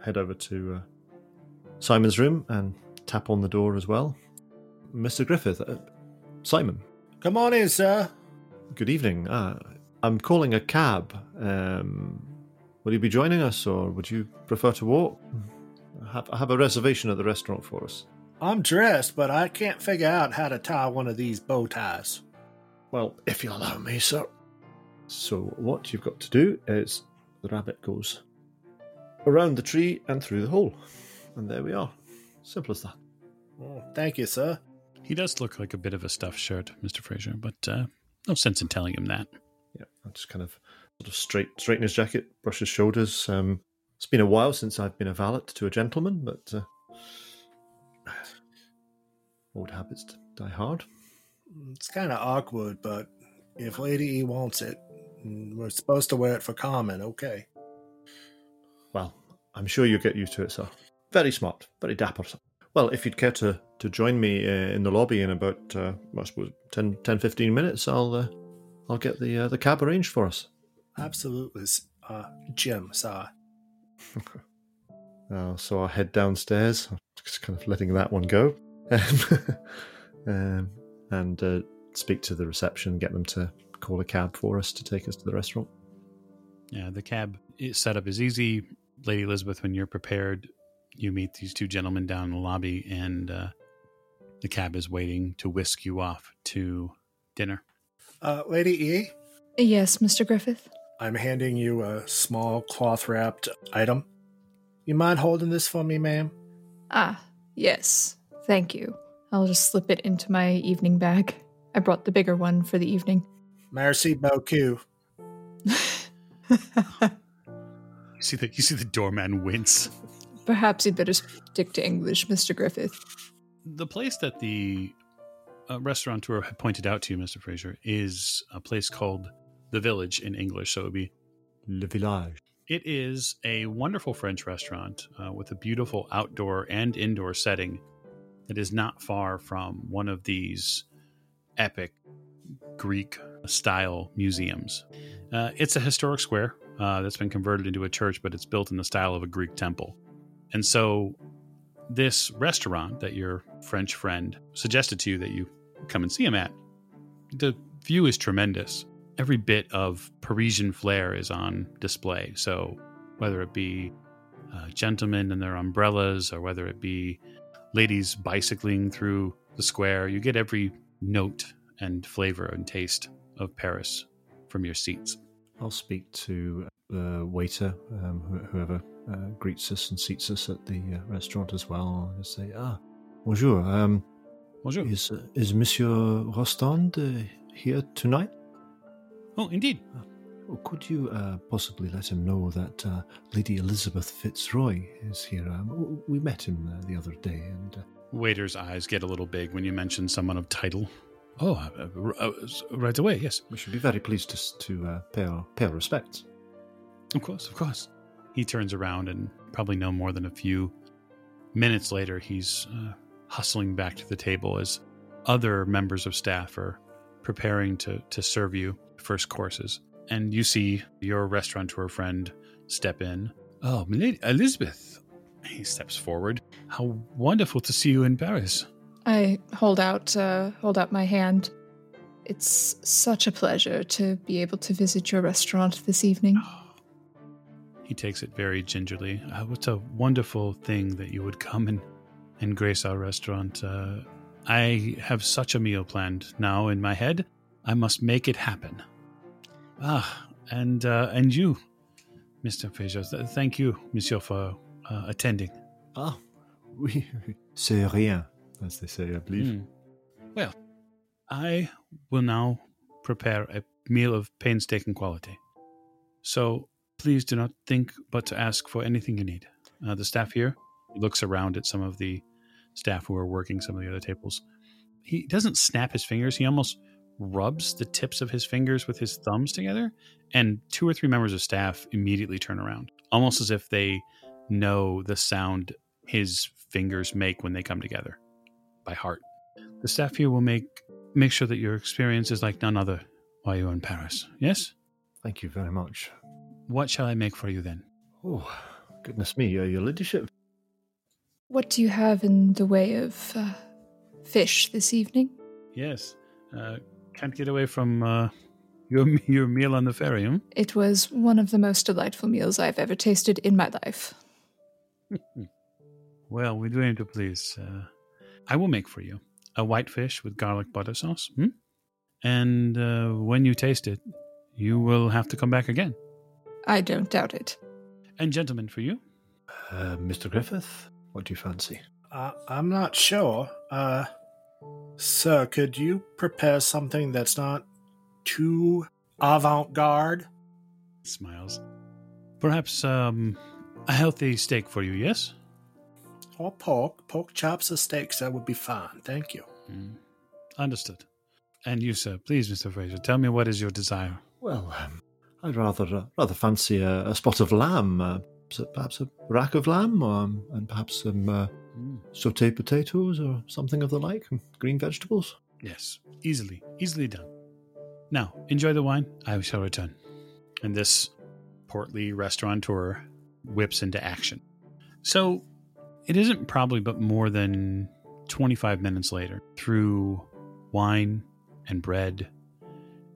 head over to uh, Simon's room and tap on the door as well. Mr. Griffith, uh, Simon, Come on in, sir. Good evening. Uh, I'm calling a cab. Um, will you be joining us, or would you prefer to walk? I have, I have a reservation at the restaurant for us. I'm dressed, but I can't figure out how to tie one of these bow ties. Well, if you'll allow me, sir. So, what you've got to do is the rabbit goes around the tree and through the hole. And there we are. Simple as that. Oh, thank you, sir. He does look like a bit of a stuffed shirt, Mr. Fraser, but uh, no sense in telling him that. Yeah, I just kind of sort of straight straighten his jacket, brush his shoulders. Um, it's been a while since I've been a valet to a gentleman, but uh, old habits die hard. It's kind of awkward, but if Lady E wants it, mm, we're supposed to wear it for Carmen, okay? Well, I'm sure you'll get used to it, sir. Very smart, very dapper. Sir. Well, if you'd care to, to join me uh, in the lobby in about, uh, I suppose, 10, 10 15 minutes, I'll uh, I'll get the uh, the cab arranged for us. Absolutely, uh, Jim, sir. Uh, so I'll head downstairs, just kind of letting that one go, um, and uh, speak to the reception, get them to call a cab for us to take us to the restaurant. Yeah, the cab setup is easy. Lady Elisabeth, when you're prepared, you meet these two gentlemen down in the lobby, and uh, the cab is waiting to whisk you off to dinner. Uh, Lady E, Yes, Mr. Griffith. I'm handing you a small cloth wrapped item. You mind holding this for me, ma'am? Ah, yes. Thank you. I'll just slip it into my evening bag. I brought the bigger one for the evening. Merci beaucoup. You see the you see the doorman wince. Perhaps you'd better stick to English, Mr. Griffith. The place that the uh, restaurateur had pointed out to you, Mr. Fraser, is a place called the Village in English. So it would be Le village. It is a wonderful French restaurant uh, with a beautiful outdoor and indoor setting that is not far from one of these epic Greek style museums. Uh, it's a historic square uh, that's been converted into a church, but it's built in the style of a Greek temple. And so, this restaurant that your French friend suggested to you that you come and see him at, the view is tremendous every bit of Parisian flair is on display. So whether it be uh, gentlemen and their umbrellas, or whether it be ladies bicycling through the square, you get every note and flavor and taste of Paris from your seats. I'll speak to the waiter, um, whoever uh, greets us and seats us at the uh, restaurant as well. I'll say, ah, bonjour. Um, Bonjour. is uh, is Monsieur Rostand uh, here tonight? Oh, indeed. Or could you uh, possibly let him know that uh, Lady Elisabeth Fitzroy is here? Um, we met him uh, the other day, and uh, Waiter's eyes get a little big when you mention someone of title. Oh, uh, uh, uh, right away, yes. we should be very pleased to to uh, pay our pay our respects. Of course, of course. He turns around and probably no more than a few minutes later, he's uh, hustling back to the table as other members of staff are preparing to, to serve you first courses. And you see your restaurateur friend step in. Oh, Milady Elisabeth. He steps forward. How wonderful to see you in Paris. I hold out uh, hold out my hand. It's such a pleasure to be able to visit your restaurant this evening. He takes it very gingerly. Uh, what a wonderful thing that you would come and, and grace our restaurant. Uh, I have such a meal planned now in my head. I must make it happen. Ah, and uh, and you, Mr. Fraser, th- thank you, Monsieur, for uh, attending. Ah, oui, c'est rien, as they say, I believe. Hmm. Well, I will now prepare a meal of painstaking quality. So please do not think but to ask for anything you need. Uh, the staff here looks around at some of the staff who are working some of the other tables. He doesn't snap his fingers, he almost rubs the tips of his fingers with his thumbs together, and two or three members of staff immediately turn around, almost as if they know the sound his fingers make when they come together by heart. The staff here will make make sure that your experience is like none other while you're in Paris. Yes? Thank you very much. What shall I make for you then? Oh, goodness me, uh, your ladyship. What do you have in the way of uh, fish this evening? Yes. Uh, can't get away from uh, your your meal on the ferry, hmm? It was one of the most delightful meals I've ever tasted in my life. Well, we do aim to please. Uh, I will make for you a white fish with garlic butter sauce. Hmm? And uh, when you taste it, you will have to come back again. I don't doubt it. And gentlemen, for you, Uh, Mr. Griffith, what do you fancy? Uh, I'm not sure. Uh, sir, could you prepare something that's not too avant-garde? smiles. Perhaps um, a healthy steak for you, yes? Or pork, pork chops or steaks, that would be fine. Thank you. Mm. Understood. And you, sir, please, Mr. Fraser, tell me what is your desire? Well, um, I'd rather uh, rather fancy a, a spot of lamb, uh, perhaps a- rack of lamb, um, and perhaps some uh, Mm. sautéed potatoes or something of the like, green vegetables. Yes, easily, easily done. Now, enjoy the wine. I shall return. And this portly restaurateur whips into action. So, it isn't probably but more than 25 minutes later, through wine and bread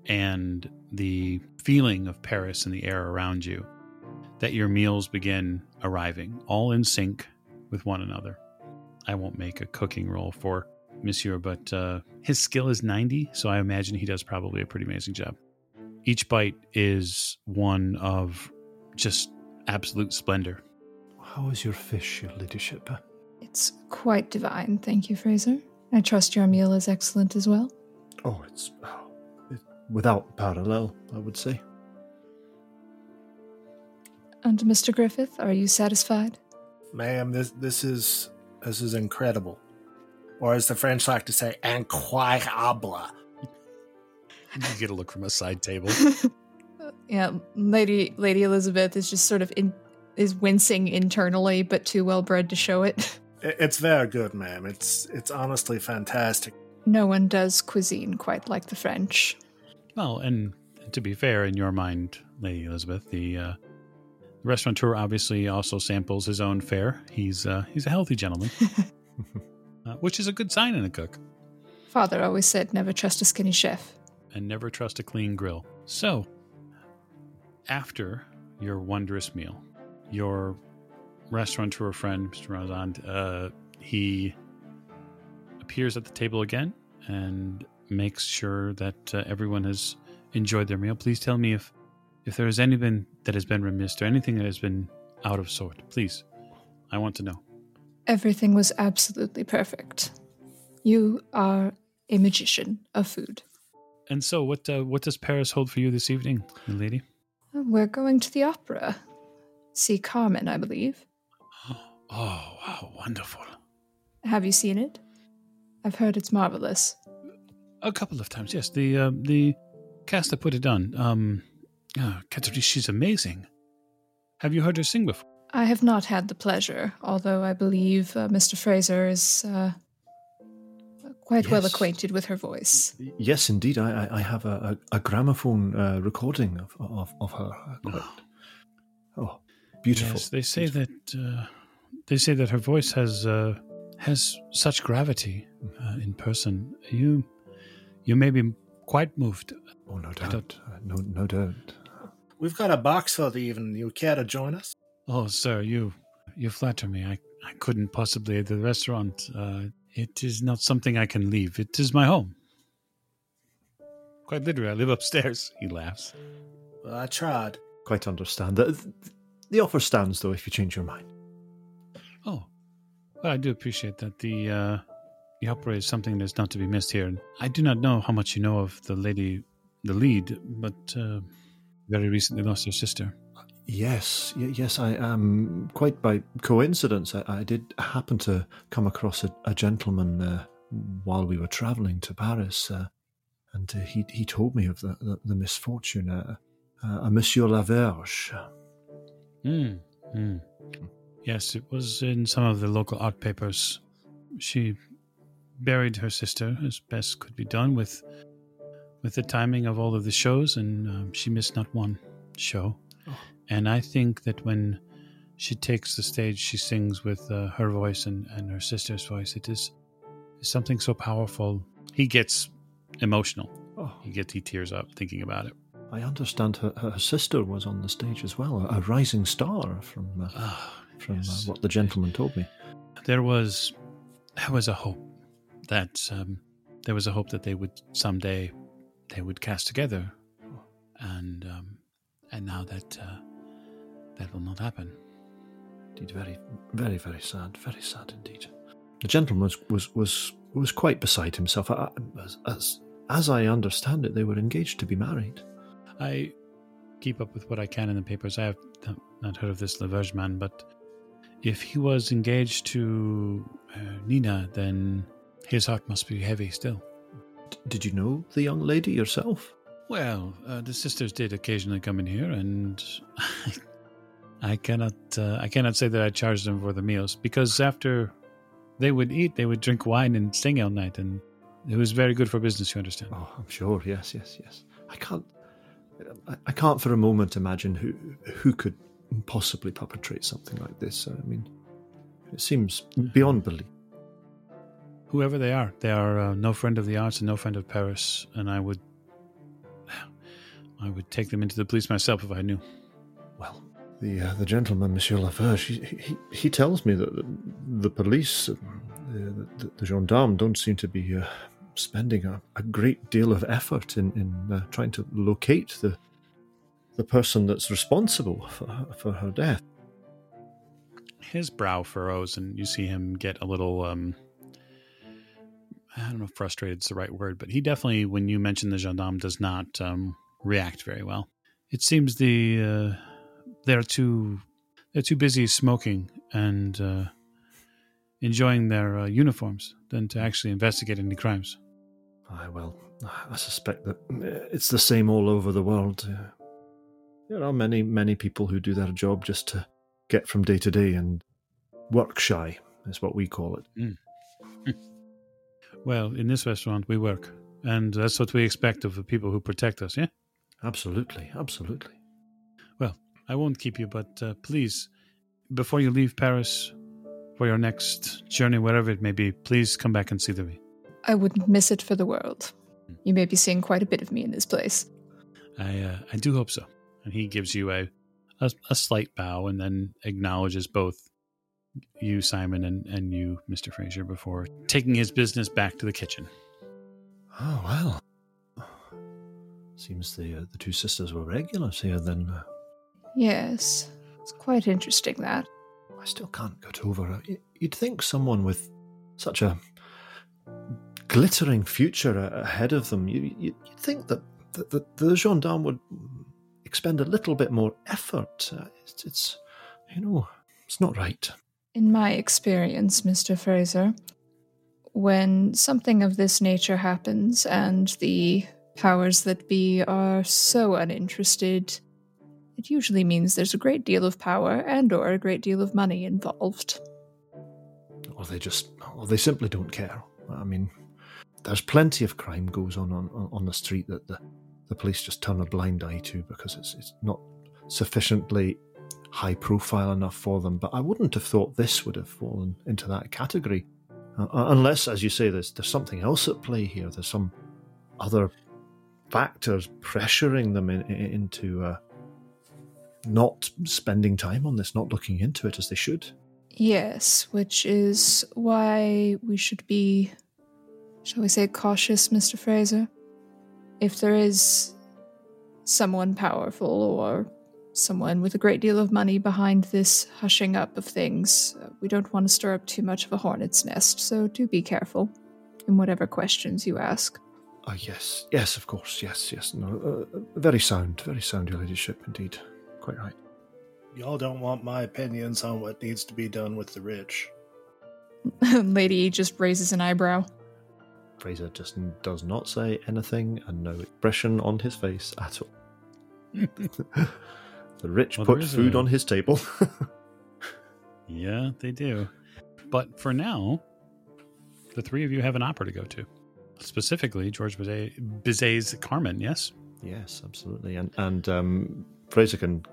and the feeling of Paris in the air around you, that your meals begin arriving, all in sync with one another. I won't make a cooking roll for Monsieur, but uh, his skill is 90, so I imagine he does probably a pretty amazing job. Each bite is one of just absolute splendor. How is your fish, your ladyship? It's quite divine, thank you, Fraser. I trust your meal is excellent as well. Oh, it's, oh, it, without parallel, I would say. And Mr. Griffith, are you satisfied? Ma'am, this this is this is incredible. Or as the French like to say, incroyable. You get a look from a side table. Yeah, Lady Lady Elisabeth is just sort of in is wincing internally, but too well bred to show it. It's very good, ma'am. It's it's honestly fantastic. No one does cuisine quite like the French. Well, and to be fair, in your mind, Lady Elisabeth, the uh, restaurateur obviously also samples his own fare. He's uh, he's a healthy gentleman, uh, which is a good sign in a cook. Father always said never trust a skinny chef. and never trust a clean grill. So, after your wondrous meal, your restaurateur friend, Mr. Rostand, uh, he appears at the table again and makes sure that uh, everyone has enjoyed their meal. Please tell me if if there is anything that has been remiss or anything that has been out of sort. Please, I want to know. Everything was absolutely perfect. You are a magician of food. And so, what uh, what does Paris hold for you this evening, my lady? We're going to the opera. See Carmen, I believe. Oh, wow, wonderful. Have you seen it? I've heard it's marvelous. A couple of times, yes. The uh, the cast that put it on, um, Catherine, she's amazing. Have you heard her sing before? I have not had the pleasure, although I believe uh, Mr. Fraser is uh, quite well acquainted with her voice. Yes, indeed. I, I, I have a, a, a gramophone uh, recording of, of, of her. Uh, quite- oh, beautiful. Yes, they say that uh, they say that her voice has uh, has such gravity uh, in person. You you may be quite moved. Oh, no doubt. don't- Uh, no, no doubt. We've got a box for the evening. You care to join us? Oh, sir, you you flatter me. I I couldn't possibly at the restaurant. Uh, it is not something I can leave. It is my home. Quite literally, I live upstairs. He laughs. Well, I tried. Quite understand. The, the offer stands, though, if you change your mind. Oh, well, I do appreciate that. The uh, the opera is something that's not to be missed here. I do not know how much you know of the lady, the lead, but uh, very recently lost her sister. Yes, y- yes, I am. quite by coincidence I, I did happen to come across a, a gentleman uh, while we were traveling to Paris, uh, and uh, he he told me of the the, the misfortune. Uh, uh, a Monsieur Laverge. Mm, mm. Yes, it was in some of the local art papers. She buried her sister as best could be done with with the timing of all of the shows, and um, she missed not one show. Oh. And I think that when she takes the stage, she sings with uh, her voice and, and her sister's voice. It is, something so powerful. He gets emotional. Oh, He gets he tears up thinking about it. I understand her, her sister was on the stage as well, a, a rising star from uh, Ah, from yes. uh, what the gentleman told me. there was there was a hope that um, there was a hope that they would someday they would cast together, and um, and now that uh, that will not happen. Indeed, very, very, very sad. Very sad indeed. The gentleman was was was, was quite beside himself. I, as, as as I understand it, they were engaged to be married. I keep up with what I can in the papers. I have not- heard of this Laverge man, but if he was engaged to uh, Nina, then his heart must be heavy still. D- did you know the young lady yourself? Well, uh, the sisters did occasionally come in here, and I cannot uh, I cannot say that I charged them for the meals because after they would eat, they would drink wine and sing all night, and it was very good for business. You understand? Oh, I'm sure. Yes, yes, yes. I can't. I, I can't for a moment imagine who who could possibly perpetrate something like this. I mean, it seems beyond belief. Whoever they are, they are uh, no friend of the arts and no friend of Paris, and I would I would take them into the police myself if I knew. Well, the uh, the gentleman, Monsieur Laverge, he, he, he tells me that the, the police, uh, the, the, the gendarmes, don't seem to be uh, spending a, a great deal of effort in, in uh, trying to locate the the person that's responsible for her, for her death. his brow furrows and you see him get a little um i don't know if frustrated is the right word but he definitely when you mention the gendarme does not um react very well it seems the uh they're too they're too busy smoking and uh enjoying their uh, uniforms than to actually investigate any crimes Aye, well, I suspect that uh, it's the same all over the world. There are many, many people who do their job just to get from day to day and work shy, is what we call it. well in this restaurant we work and that's what we expect of the people who protect us yeah Absolutely, absolutely. Well, I won't keep you, but uh, please, before you leave Paris for your next journey, wherever it may be, please come back and see me. I wouldn't miss it for the world. You may be seeing quite a bit of me in this place. I uh, I do hope so. And he gives you a, a a slight bow and then acknowledges both you, Simon, and, and you, Mr. Fraser, before taking his business back to the kitchen. Oh well. Seems the uh, the two sisters were regulars here. Then uh, Yes, it's quite interesting that. I still can't get over it. You'd think someone with such a glittering future ahead of them, you, you- you'd think that the, the, the gendarme would expend a little bit more effort. Uh, it's, it's, you know, it's not right. In my experience, Mr. Fraser, when something of this nature happens and the powers that be are so uninterested, it usually means there's a great deal of power and or a great deal of money involved. Or they just, or they simply don't care. I mean, there's plenty of crime goes on on, on the street that the, the police just turn a blind eye to because it's, it's not sufficiently high profile enough for them. But I wouldn't have thought this would have fallen into that category. Uh, unless, as you say, there's, there's something else at play here. There's some other factors pressuring them in, in- into uh, not spending time on this, not looking into it as they should. Yes, which is why we should be, shall we say, cautious, Mr. Fraser. If there is someone powerful or someone with a great deal of money behind this hushing up of things, uh, we don't want to stir up too much of a hornet's nest, so do be careful in whatever questions you ask. Ah, yes, yes, of course, yes, yes. No, uh, very sound, very sound, Your Ladyship, indeed. Quite right. Y'all don't want my opinions on what needs to be done with the rich. Lady just raises an eyebrow. Fraser just does not say anything and no expression on his face at all. the rich Well, put food a- on his table. Yeah, they do. But for now, the three of you have an opera to go to. Specifically, George Bizet, Bizet's Carmen, yes? yes, absolutely. And and um, Fraser can.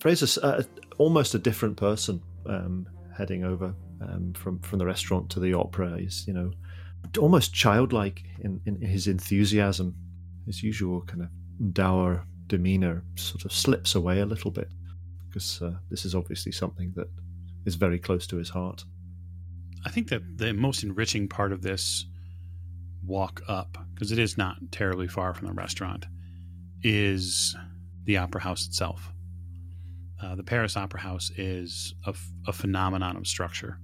Fraser's uh, almost a different person um, heading over um, from from the restaurant to the opera. He's you know almost childlike in, in his enthusiasm. His usual kind of dour demeanor sort of slips away a little bit because uh, this is obviously something that is very close to his heart. I think that the most enriching part of this walk up, because it is not terribly far from the restaurant, is the opera house itself. Uh, the Paris Opera House is a, f- a phenomenon of structure.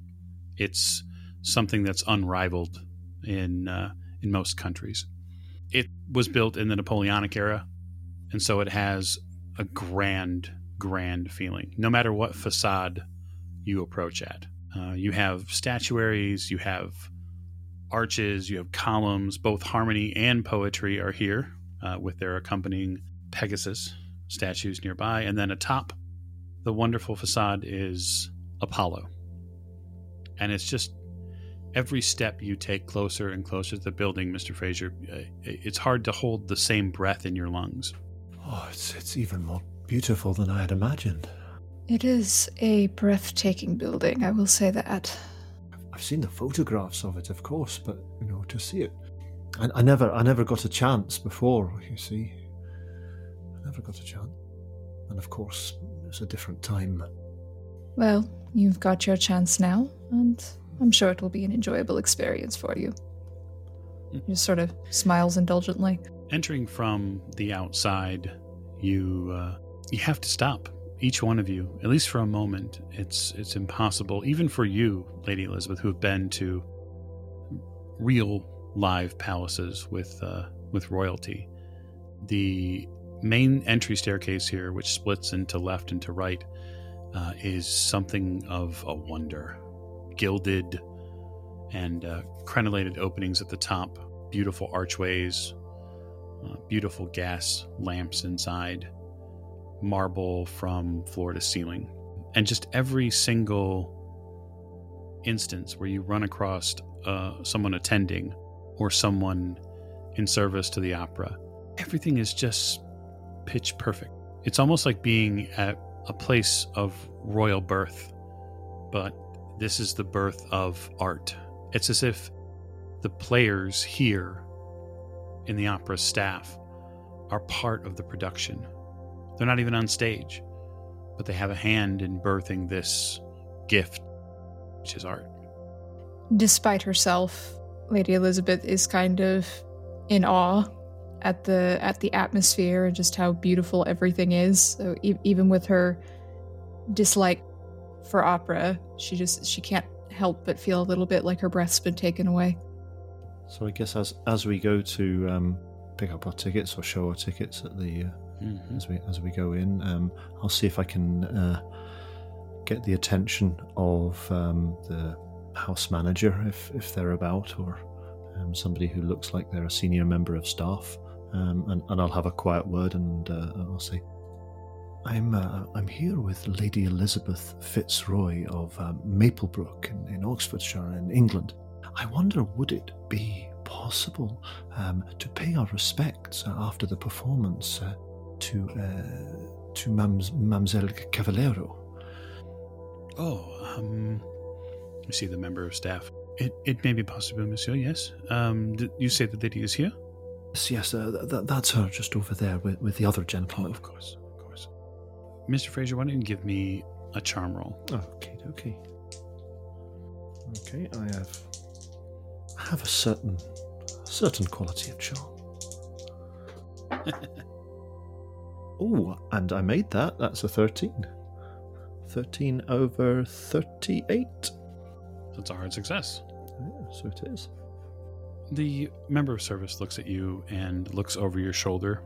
It's something that's unrivaled in uh, in most countries. It was built in the Napoleonic era, and so it has a grand, grand feeling. No matter what facade you approach at, uh, you have statuaries, you have arches, you have columns. Both harmony and poetry are here uh, with their accompanying Pegasus statues nearby. And then atop the wonderful facade is Apollo. And it's just every step you take closer and closer to the building, Mr. Fraser, uh, it's hard to hold the same breath in your lungs. Oh, it's it's even more beautiful than I had imagined. It is a breathtaking building, I will say that. I've seen the photographs of it, of course, but you know, to see it, I, I never, I never got a chance before. You see, I never got a chance, and of course, it's a different time. Well, you've got your chance now, and I'm sure it will be an enjoyable experience for you. Mm. He just sort of smiles indulgently. Entering from the outside, you uh, you have to stop. Each one of you, at least for a moment, it's it's impossible, even for you, Lady Elisabeth, who have been to real live palaces with uh, with royalty. The main entry staircase here, which splits into left and to right, uh, is something of a wonder. Gilded and uh, crenellated openings at the top, beautiful archways, uh, beautiful gas lamps inside, marble from floor to ceiling. And just every single instance where you run across uh, someone attending or someone in service to the opera, everything is just pitch perfect. It's almost like being at a place of royal birth, but this is the birth of art. It's as if the players here in the opera's staff are part of the production. They're not even on stage, but they have a hand in birthing this gift, which is art. Despite herself, Lady Elisabeth is kind of in awe at the at the atmosphere and just how beautiful everything is. So e- even with her dislike for opera, she just she can't help but feel a little bit like her breath's been taken away. So I guess as as we go to um, pick up our tickets or show our tickets at the uh, Mhm. as we as we go in, um, I'll see if I can uh, get the attention of um, the house manager if if they're about, or um, somebody who looks like they're a senior member of staff, um, and, and I'll have a quiet word and uh, I'll say. I'm uh, I'm here with Lady Elisabeth Fitzroy of um, Maplebrook in, in Oxfordshire in England. I wonder would it be possible um, to pay our respects uh, after the performance uh, to uh, to Mams- Mamselle Cavallero? Oh, um, I see the member of staff. It, it may be possible, monsieur, yes. Um, you say the lady is here? Yes, yes, uh, th- th- that's her just over there with, with the other Oh, gentleman. of course, of course. Mr. Fraser, why don't you give me a charm roll? Okay, okay. Okay, I have have a certain certain quality of charm. oh, and I made that. That's a 13. 13 over 38. That's a hard success. Yeah, so it is. The member of service looks at you and looks over your shoulder,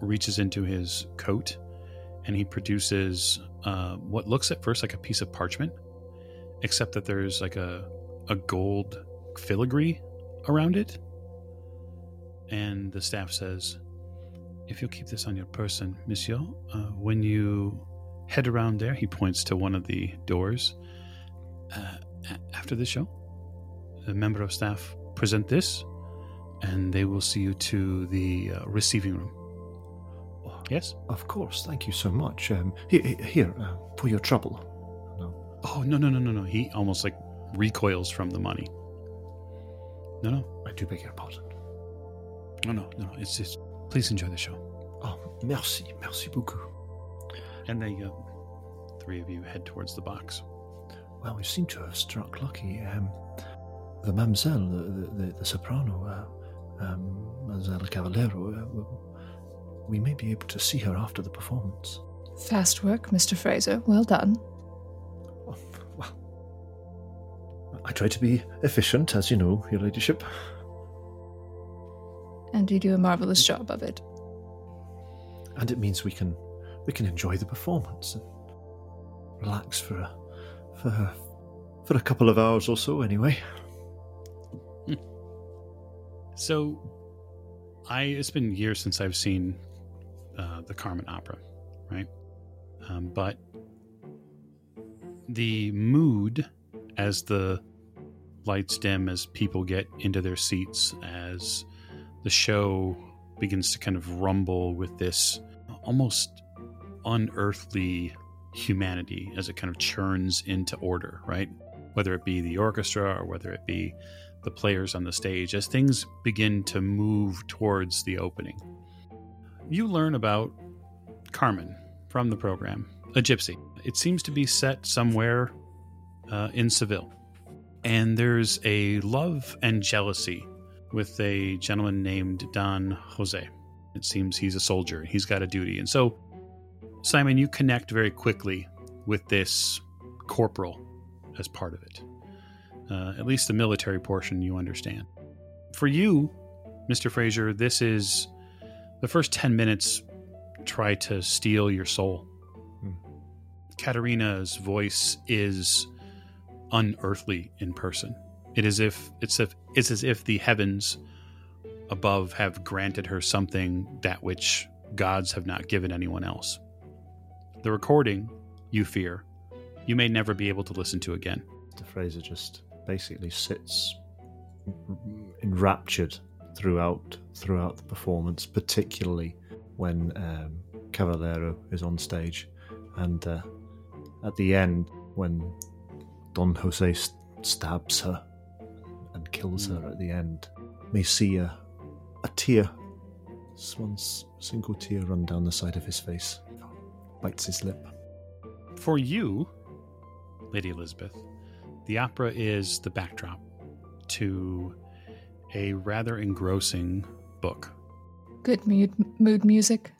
reaches into his coat, and he produces uh, what looks at first like a piece of parchment, except that there's like a, a gold filigree around it. And the staff says, If you'll keep this on your person, monsieur, uh, when you head around there, he points to one of the doors. Uh, a- after the show, a member of staff present this, and they will see you to the uh, receiving room. Yes? Of course, thank you so much. Um, here, here uh, for your trouble. No. Oh, no, no, no, no, no. He almost like recoils from the money. No, no, I do beg your pardon. no, no, no. It's just, please enjoy the show. Oh, merci, merci beaucoup. And they, uh, three of you head towards the box. Well, we seem to have struck lucky. Um, the Mamselle, the, the, the soprano, uh, um, Mamselle Cavallero, uh, we may be able to see her after the performance. Fast work, Mr. Fraser. Well done. I try to be efficient, as you know, Your Ladyship. And you do a marvelous job of it. And it means we can we can enjoy the performance and relax for a, for a, for a couple of hours or so, anyway. So, I it's been years since I've seen uh, the Carmen opera, right? Um, but the mood as the lights dim, as people get into their seats, as the show begins to kind of rumble with this almost unearthly humanity as it kind of churns into order, right? Whether it be the orchestra or whether it be the players on the stage, as things begin to move towards the opening. You learn about Carmen from the program, a gypsy. It seems to be set somewhere uh, in Seville. And there's a love and jealousy with a gentleman named Don Jose. It seems he's a soldier, he's got a duty. And so, Simon, you connect very quickly with this corporal as part of it. Uh, at least the military portion you understand. For you, Mr. Fraser, this is the first 10 minutes try to steal your soul. Hmm. Katerina's voice is unearthly in person. It is if it's if it's as if the heavens above have granted her something that which gods have not given anyone else. The recording, you fear, you may never be able to listen to again. Mr. Fraser just basically sits enraptured throughout throughout the performance, particularly when um, Cavallero is on stage, and uh, at the end when Don Jose st- stabs her and kills her at the end, may see a, a tear, just one single tear run down the side of his face, bites his lip. For you, Lady Elisabeth, the opera is the backdrop to a rather engrossing book. Good mood, mood music.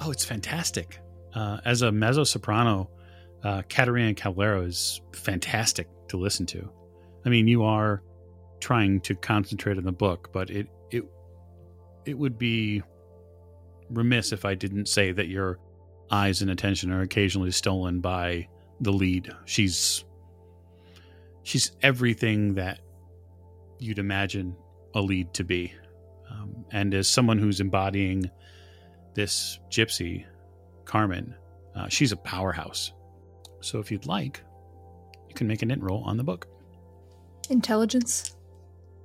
Oh, it's fantastic. Uh, as a mezzo soprano, uh, Caterina Cavallero is fantastic to listen to. I mean, you are trying to concentrate on the book, but it it it would be remiss if I didn't say that your eyes and attention are occasionally stolen by the lead. She's she's everything that you'd imagine a lead to be, um, and as someone who's embodying this gypsy, Carmen, uh, she's a powerhouse. So if you'd like, you can make an int roll on the book. Intelligence.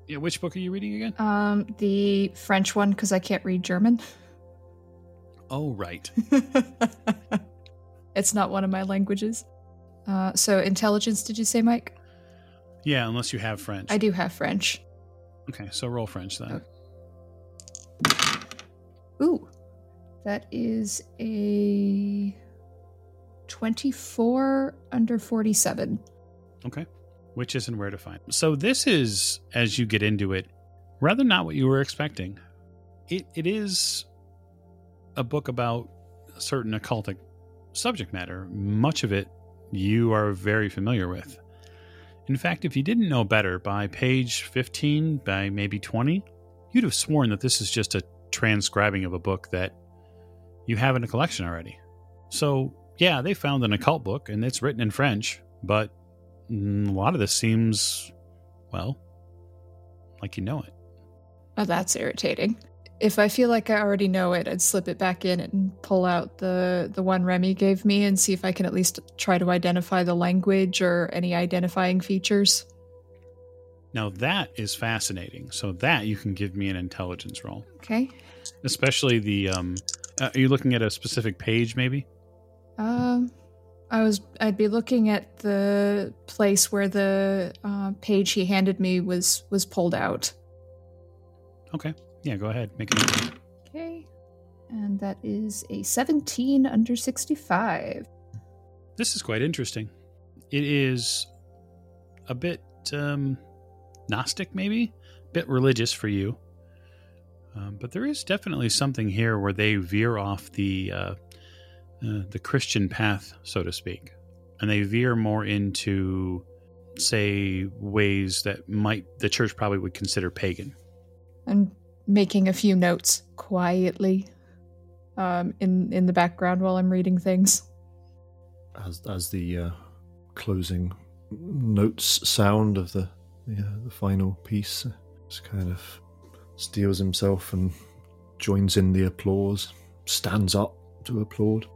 Yeah, which book are you reading again? Um, the French one because I can't read German. Oh, right. it's not one of my languages. Uh, so intelligence, did you say, Mike? Yeah, unless you have French. I do have French. Okay, so roll French then. Ooh, that is a twenty-four under forty-seven. Okay. Which is and where to find. So this is, as you get into it, rather not what you were expecting. It it is a book about a certain occultic subject matter. Much of it you are very familiar with. In fact, if you didn't know better, by page 15, by maybe 20, you'd have sworn that this is just a transcribing of a book that you have in a collection already. So, yeah, they found an occult book and it's written in French, but mm, a lot of this seems, well, like you know it. Oh, that's irritating. If I feel like I already know it, I'd slip it back in and pull out the the one Remy gave me and see if I can at least try to identify the language or any identifying features. Now that is fascinating. So that you can give me an intelligence roll, Okay. especially the. Um, uh, are you looking at a specific page, maybe? Um, I was. I'd be looking at the place where the uh, page he handed me was was pulled out. Okay. Yeah, go ahead. Make it. Okay. And that is a 17 under 65. This is quite interesting. It is a bit um, Gnostic, maybe, a bit religious for you. Um, but there is definitely something here where they veer off the uh, uh, the Christian path, so to speak, and they veer more into, say, ways that might the church probably would consider pagan. I'm making a few notes quietly um, in in the background while I'm reading things. As as the uh, closing notes sound of the the, uh, the final piece, uh, just kind of steels himself and joins in the applause, stands up to applaud.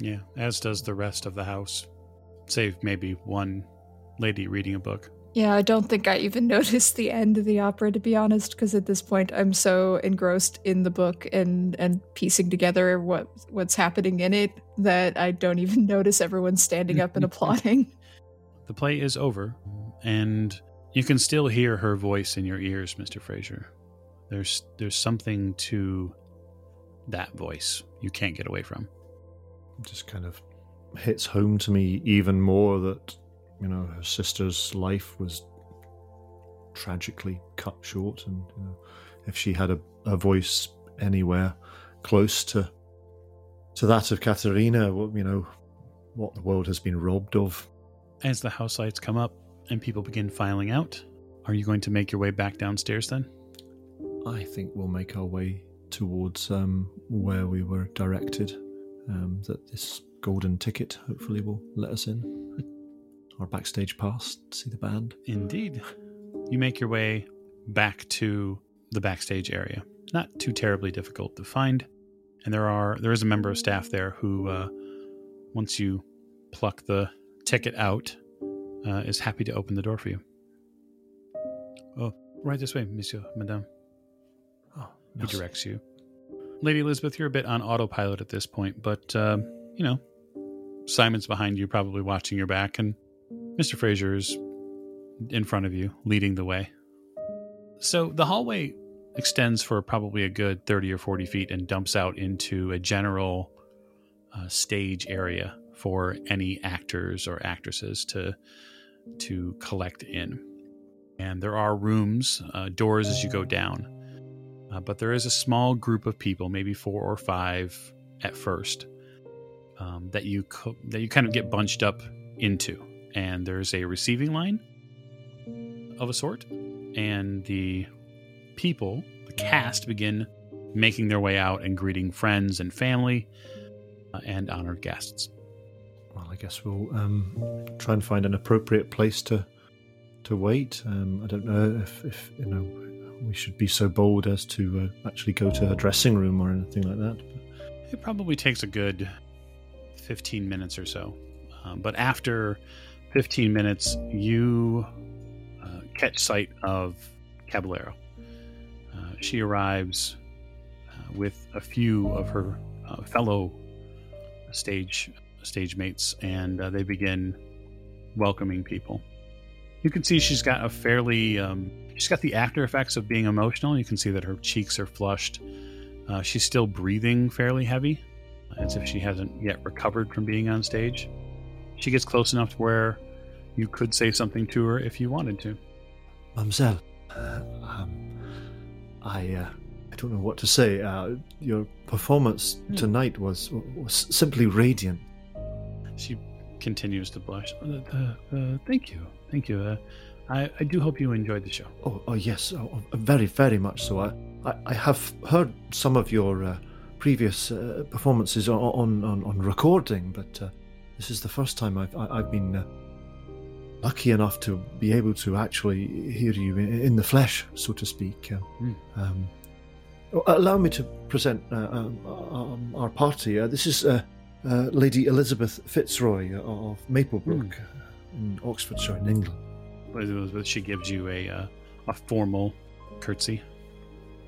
Yeah, as does the rest of the house, save maybe one lady reading a book. Yeah, I don't think I even noticed the end of the opera to be honest, because at this point I'm so engrossed in the book and and piecing together what what's happening in it that I don't even notice everyone standing up and applauding. The play is over, and you can still hear her voice in your ears, Mr. Fraser. There's there's something to that voice you can't get away from. Just kind of hits home to me even more that you know her sister's life was tragically cut short. And you know if she had a, a voice anywhere close to to that of Katerina you know what the world has been robbed of. As the house lights come up and people begin filing out, are you going to make your way back downstairs then? I think we'll make our way towards um, where we were directed um, that this golden ticket hopefully will let us in our backstage pass to see the band Indeed. You make your way back to the backstage area. Not too terribly difficult to find, and there are there is a member of staff there who, uh, once you pluck the ticket out, uh, is happy to open the door for you. Oh, right this way, Monsieur, Madame. oh He directs you. Lady Elisabeth, you're a bit on autopilot at this point, but um, you know, Simon's behind you, probably watching your back, and Mr. Fraser is in front of you, leading the way. So the hallway extends for probably a good 30 or 40 feet and dumps out into a general uh, stage area for any actors or actresses to to collect in. And there are rooms, uh, doors as you go down. Uh, but there is a small group of people, maybe four or five at first, um, that you co- that you kind of get bunched up into. And there's a receiving line of a sort, and the people, the cast, begin making their way out and greeting friends and family uh, and honored guests. Well, I guess we'll um, try and find an appropriate place to to wait. Um, I don't know if, if you know we should be so bold as to uh, actually go to her dressing room or anything like that. It probably takes a good 15 minutes or so. Um, but after 15 minutes, you uh, catch sight of Caballero. Uh, she arrives uh, with a few of her uh, fellow stage stage mates, and they begin welcoming people. You can see she's got a fairly um, she's got the after effects of being emotional. You can see that her cheeks are flushed. Uh, she's still breathing fairly heavy, as if she hasn't yet recovered from being on stage. She gets close enough to where you could say something to her if you wanted to. Mademoiselle, uh, um, I uh, I don't know what to say. Uh, your performance tonight was was simply radiant. She continues to blush. Uh, uh, uh, thank you, thank you. Uh, I, I do hope you enjoyed the show. Oh, oh yes, oh, oh, very, very much so. I, I, I have heard some of your uh, previous uh, performances on, on, on, recording, but uh, this is the first time I've, I, I've been uh, lucky enough to be able to actually hear you in, in the flesh, so to speak. Hmm. um, oh, allow me to present uh, um, um, our party. Uh, this is uh, uh, Lady Elisabeth Fitzroy of Maplebrook in Oxfordshire, in England. Elisabeth, she gives you a uh, a formal curtsy.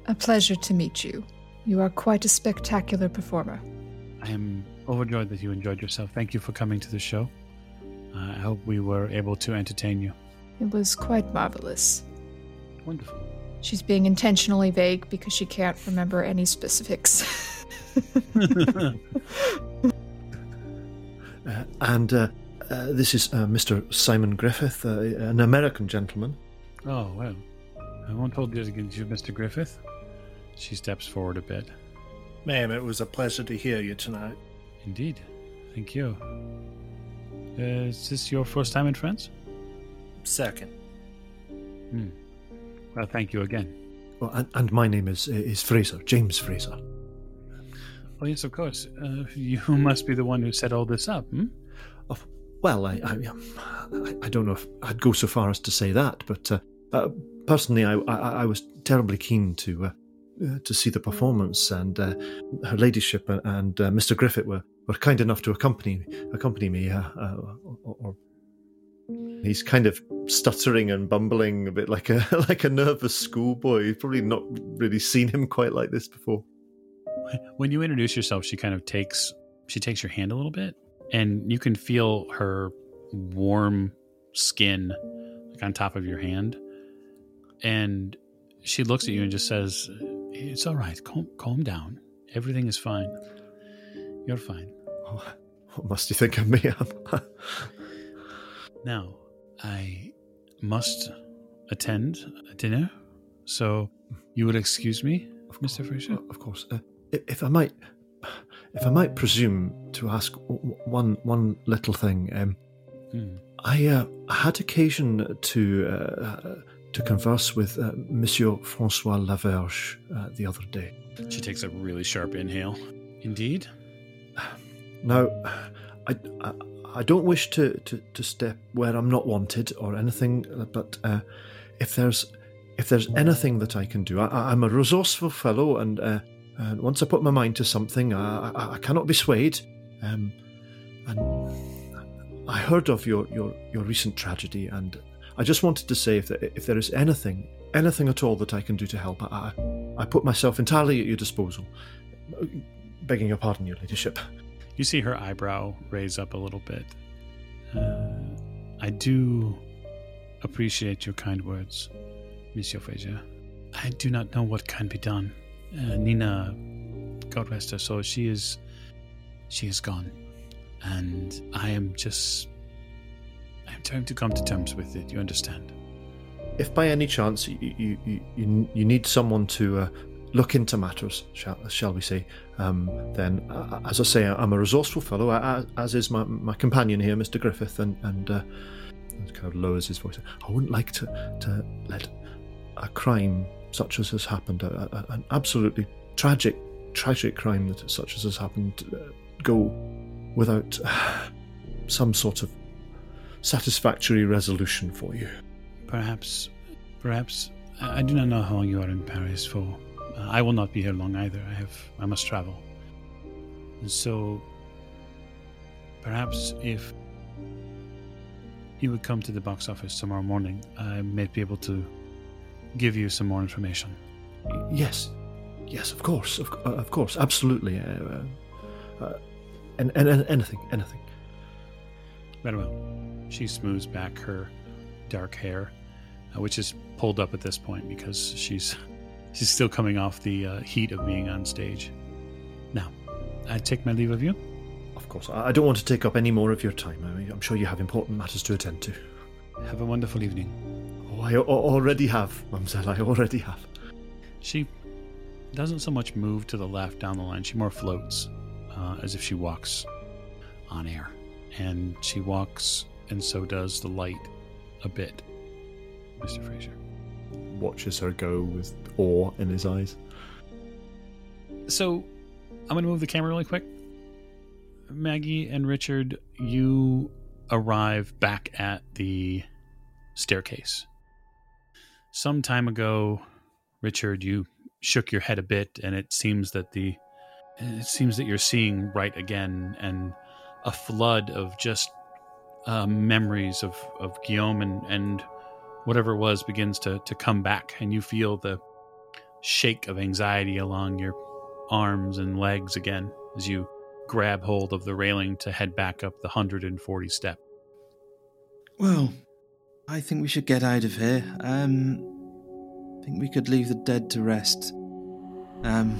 A pleasure to meet you. You are quite a spectacular performer. I am overjoyed that you enjoyed yourself. Thank you for coming to the show. Uh, I hope we were able to entertain you. It was quite marvelous. Wonderful. She's being intentionally vague because she can't remember any specifics. Uh, and uh, uh, this is uh, Mr. Simon Griffith, uh, an American gentleman. Oh, well. I won't hold this against you, Mr. Griffith. She steps forward a bit. Ma'am, it was a pleasure to hear you tonight. Indeed. Thank you. Uh, is this your first time in France? Second. Hmm. Well, thank you again. Well, and, and my name is is Fraser, James Fraser. Oh, yes, of course. Uh, you must be the one who set all this up, hmm? Well, I, I, um, I, I don't know if I'd go so far as to say that, but uh, uh, personally, I, I, I was terribly keen to uh, uh, to see the performance, and uh, her ladyship and, uh, Mr. Griffith were, were kind enough to accompany accompany me. Or, or he's kind of stuttering and bumbling a bit like a like a nervous schoolboy. You've probably not really seen him quite like this before. When you introduce yourself, she kind of takes she takes your hand a little bit, and you can feel her warm skin like on top of your hand. And she looks at you and just says, "It's all right. Calm, calm down. Everything is fine. You're fine." Oh, what must you think of me? Now, I must attend a dinner, so you would excuse me, Mr. Fraser? Of course. Uh, if I might, if I might presume to ask w- one one little thing, um, Hmm. I uh, had occasion to uh, to converse with uh, Monsieur Francois Laverge uh, the other day. She takes a really sharp inhale. Indeed. Now, I, I, I don't wish to, to, to step where I'm not wanted or anything, but uh, if there's if there's anything that I can do, I, I'm a resourceful fellow, and uh, and once I put my mind to something, I, I, I cannot be swayed. Um, and I heard of your, your, your recent tragedy, and I just wanted to say if there, if there is anything anything at all that I can do to help, I, I put myself entirely at your disposal. Begging your pardon, your ladyship. You see her eyebrow raise up a little bit. Uh, I do appreciate your kind words, Monsieur Fraser. I do not know what can be done. Uh, Nina, God rest her soul, she is, she is gone, and I am just, I am trying to come to terms with it. You understand? if by any chance you you, you, you, need someone to uh, look into matters, shall, shall we say, um, then, uh, as I say, I'm a resourceful fellow, as is my, my companion here, Mr. Griffith, and, and uh, kind of lowers his voice. I wouldn't like to, to let a crime such as has happened, a, a, an absolutely tragic, tragic crime that such as has happened, uh, go without uh, some sort of satisfactory resolution for you. Perhaps, perhaps. I do not know how long you are in Paris for. Uh, I will not be here long either. I have. I must travel. And so, perhaps if you would come to the box office tomorrow morning, I may be able to give you some more information. Yes, yes, of course, of, uh, of course, absolutely. Uh, uh, and, and, and anything, anything. Very well. She smooths back her dark hair, uh, which is pulled up at this point because she's she's still coming off the uh, heat of being on stage. Now, I take my leave of you. Of course, I I don't want to take up any more of your time. I mean, I'm sure you have important matters to attend to. Have a wonderful evening. I already have, Mamselle. I already have. She doesn't so much move to the left down the line. She more floats, uh, as if she walks on air, and she walks, and so does the light a bit. Mr. Fraser. Watches her go with awe in his eyes. So, I'm going to move the camera really quick. Maggie and Richard, you arrive back at the staircase. Some time ago, Richard, you shook your head a bit, and it seems that the it seems that you're seeing right again, and a flood of just uh, memories of, of Guillaume and, and whatever it was begins to, to come back, and you feel the shake of anxiety along your arms and legs again as you grab hold of the railing to head back up the 140 step. Well, I think we should get out of here. Um, I think we could leave the dead to rest. Um,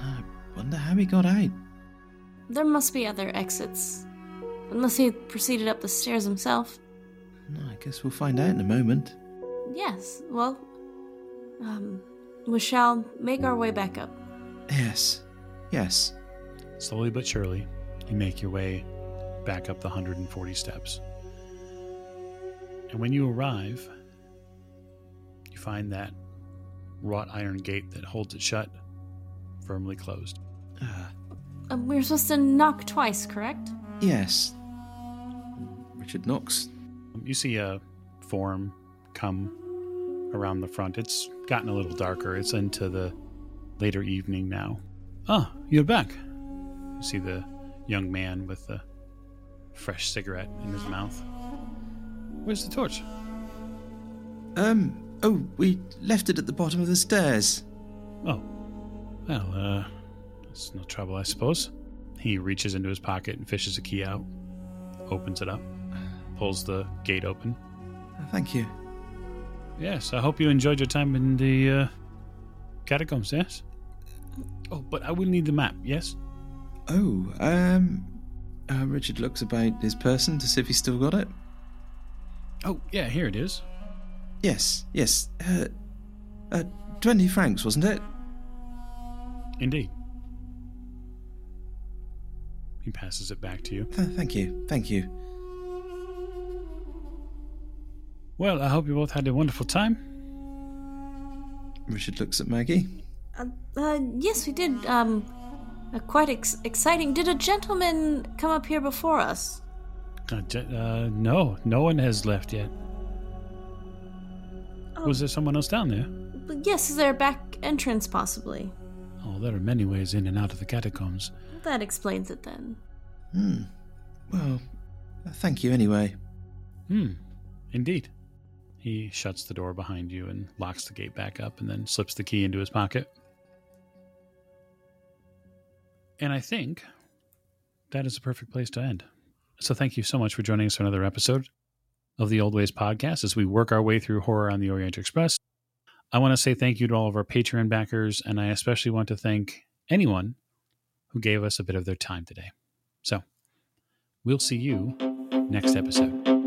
I wonder how he got out. There must be other exits. Unless he proceeded up the stairs himself. I guess we'll find out in a moment. Yes, well, um, we shall make our way back up. Yes, yes. Slowly but surely, you make your way back up the 140 steps. And when you arrive, you find that wrought iron gate that holds it shut firmly closed. Ah, Um, we're supposed to knock twice, correct? yes. Richard knocks. You see a form come around the front. It's gotten a little darker. It's into the later evening now. Ah, you're back. You see the young man with the fresh cigarette in his mouth. Where's the torch? Um, oh, we left it at the bottom of the stairs. Oh, well, uh, it's no trouble, I suppose. He reaches into his pocket and fishes a key out, opens it up, pulls the gate open. Thank you. Yes, I hope you enjoyed your time in the uh, catacombs, yes? Oh, but I will need the map, yes? Oh, um, uh, Richard looks about his person to see if he's still got it. Oh, yeah, here it is. Yes, yes. Uh, uh, 20 francs, wasn't it? Indeed. He passes it back to you. Th- thank you, thank you. Well, I hope you both had a wonderful time. Richard looks at Maggie. Uh, uh, yes, we did. Um, uh, quite ex- exciting. Did a gentleman come up here before us? Uh, uh, no, no one has left yet. Oh, Was there someone else down there? yes, is there a back entrance possibly? Oh, there are many ways in and out of the catacombs. That explains it then. Hmm. Well, thank you anyway. Hmm, indeed. He shuts the door behind you and locks the gate back up and then slips the key into his pocket. And I think that is a perfect place to end. So thank you so much for joining us for another episode of the Old Ways podcast as we work our way through horror on the Orient Express. I want to say thank you to all of our Patreon backers, and I especially want to thank anyone who gave us a bit of their time today. So we'll see you next episode.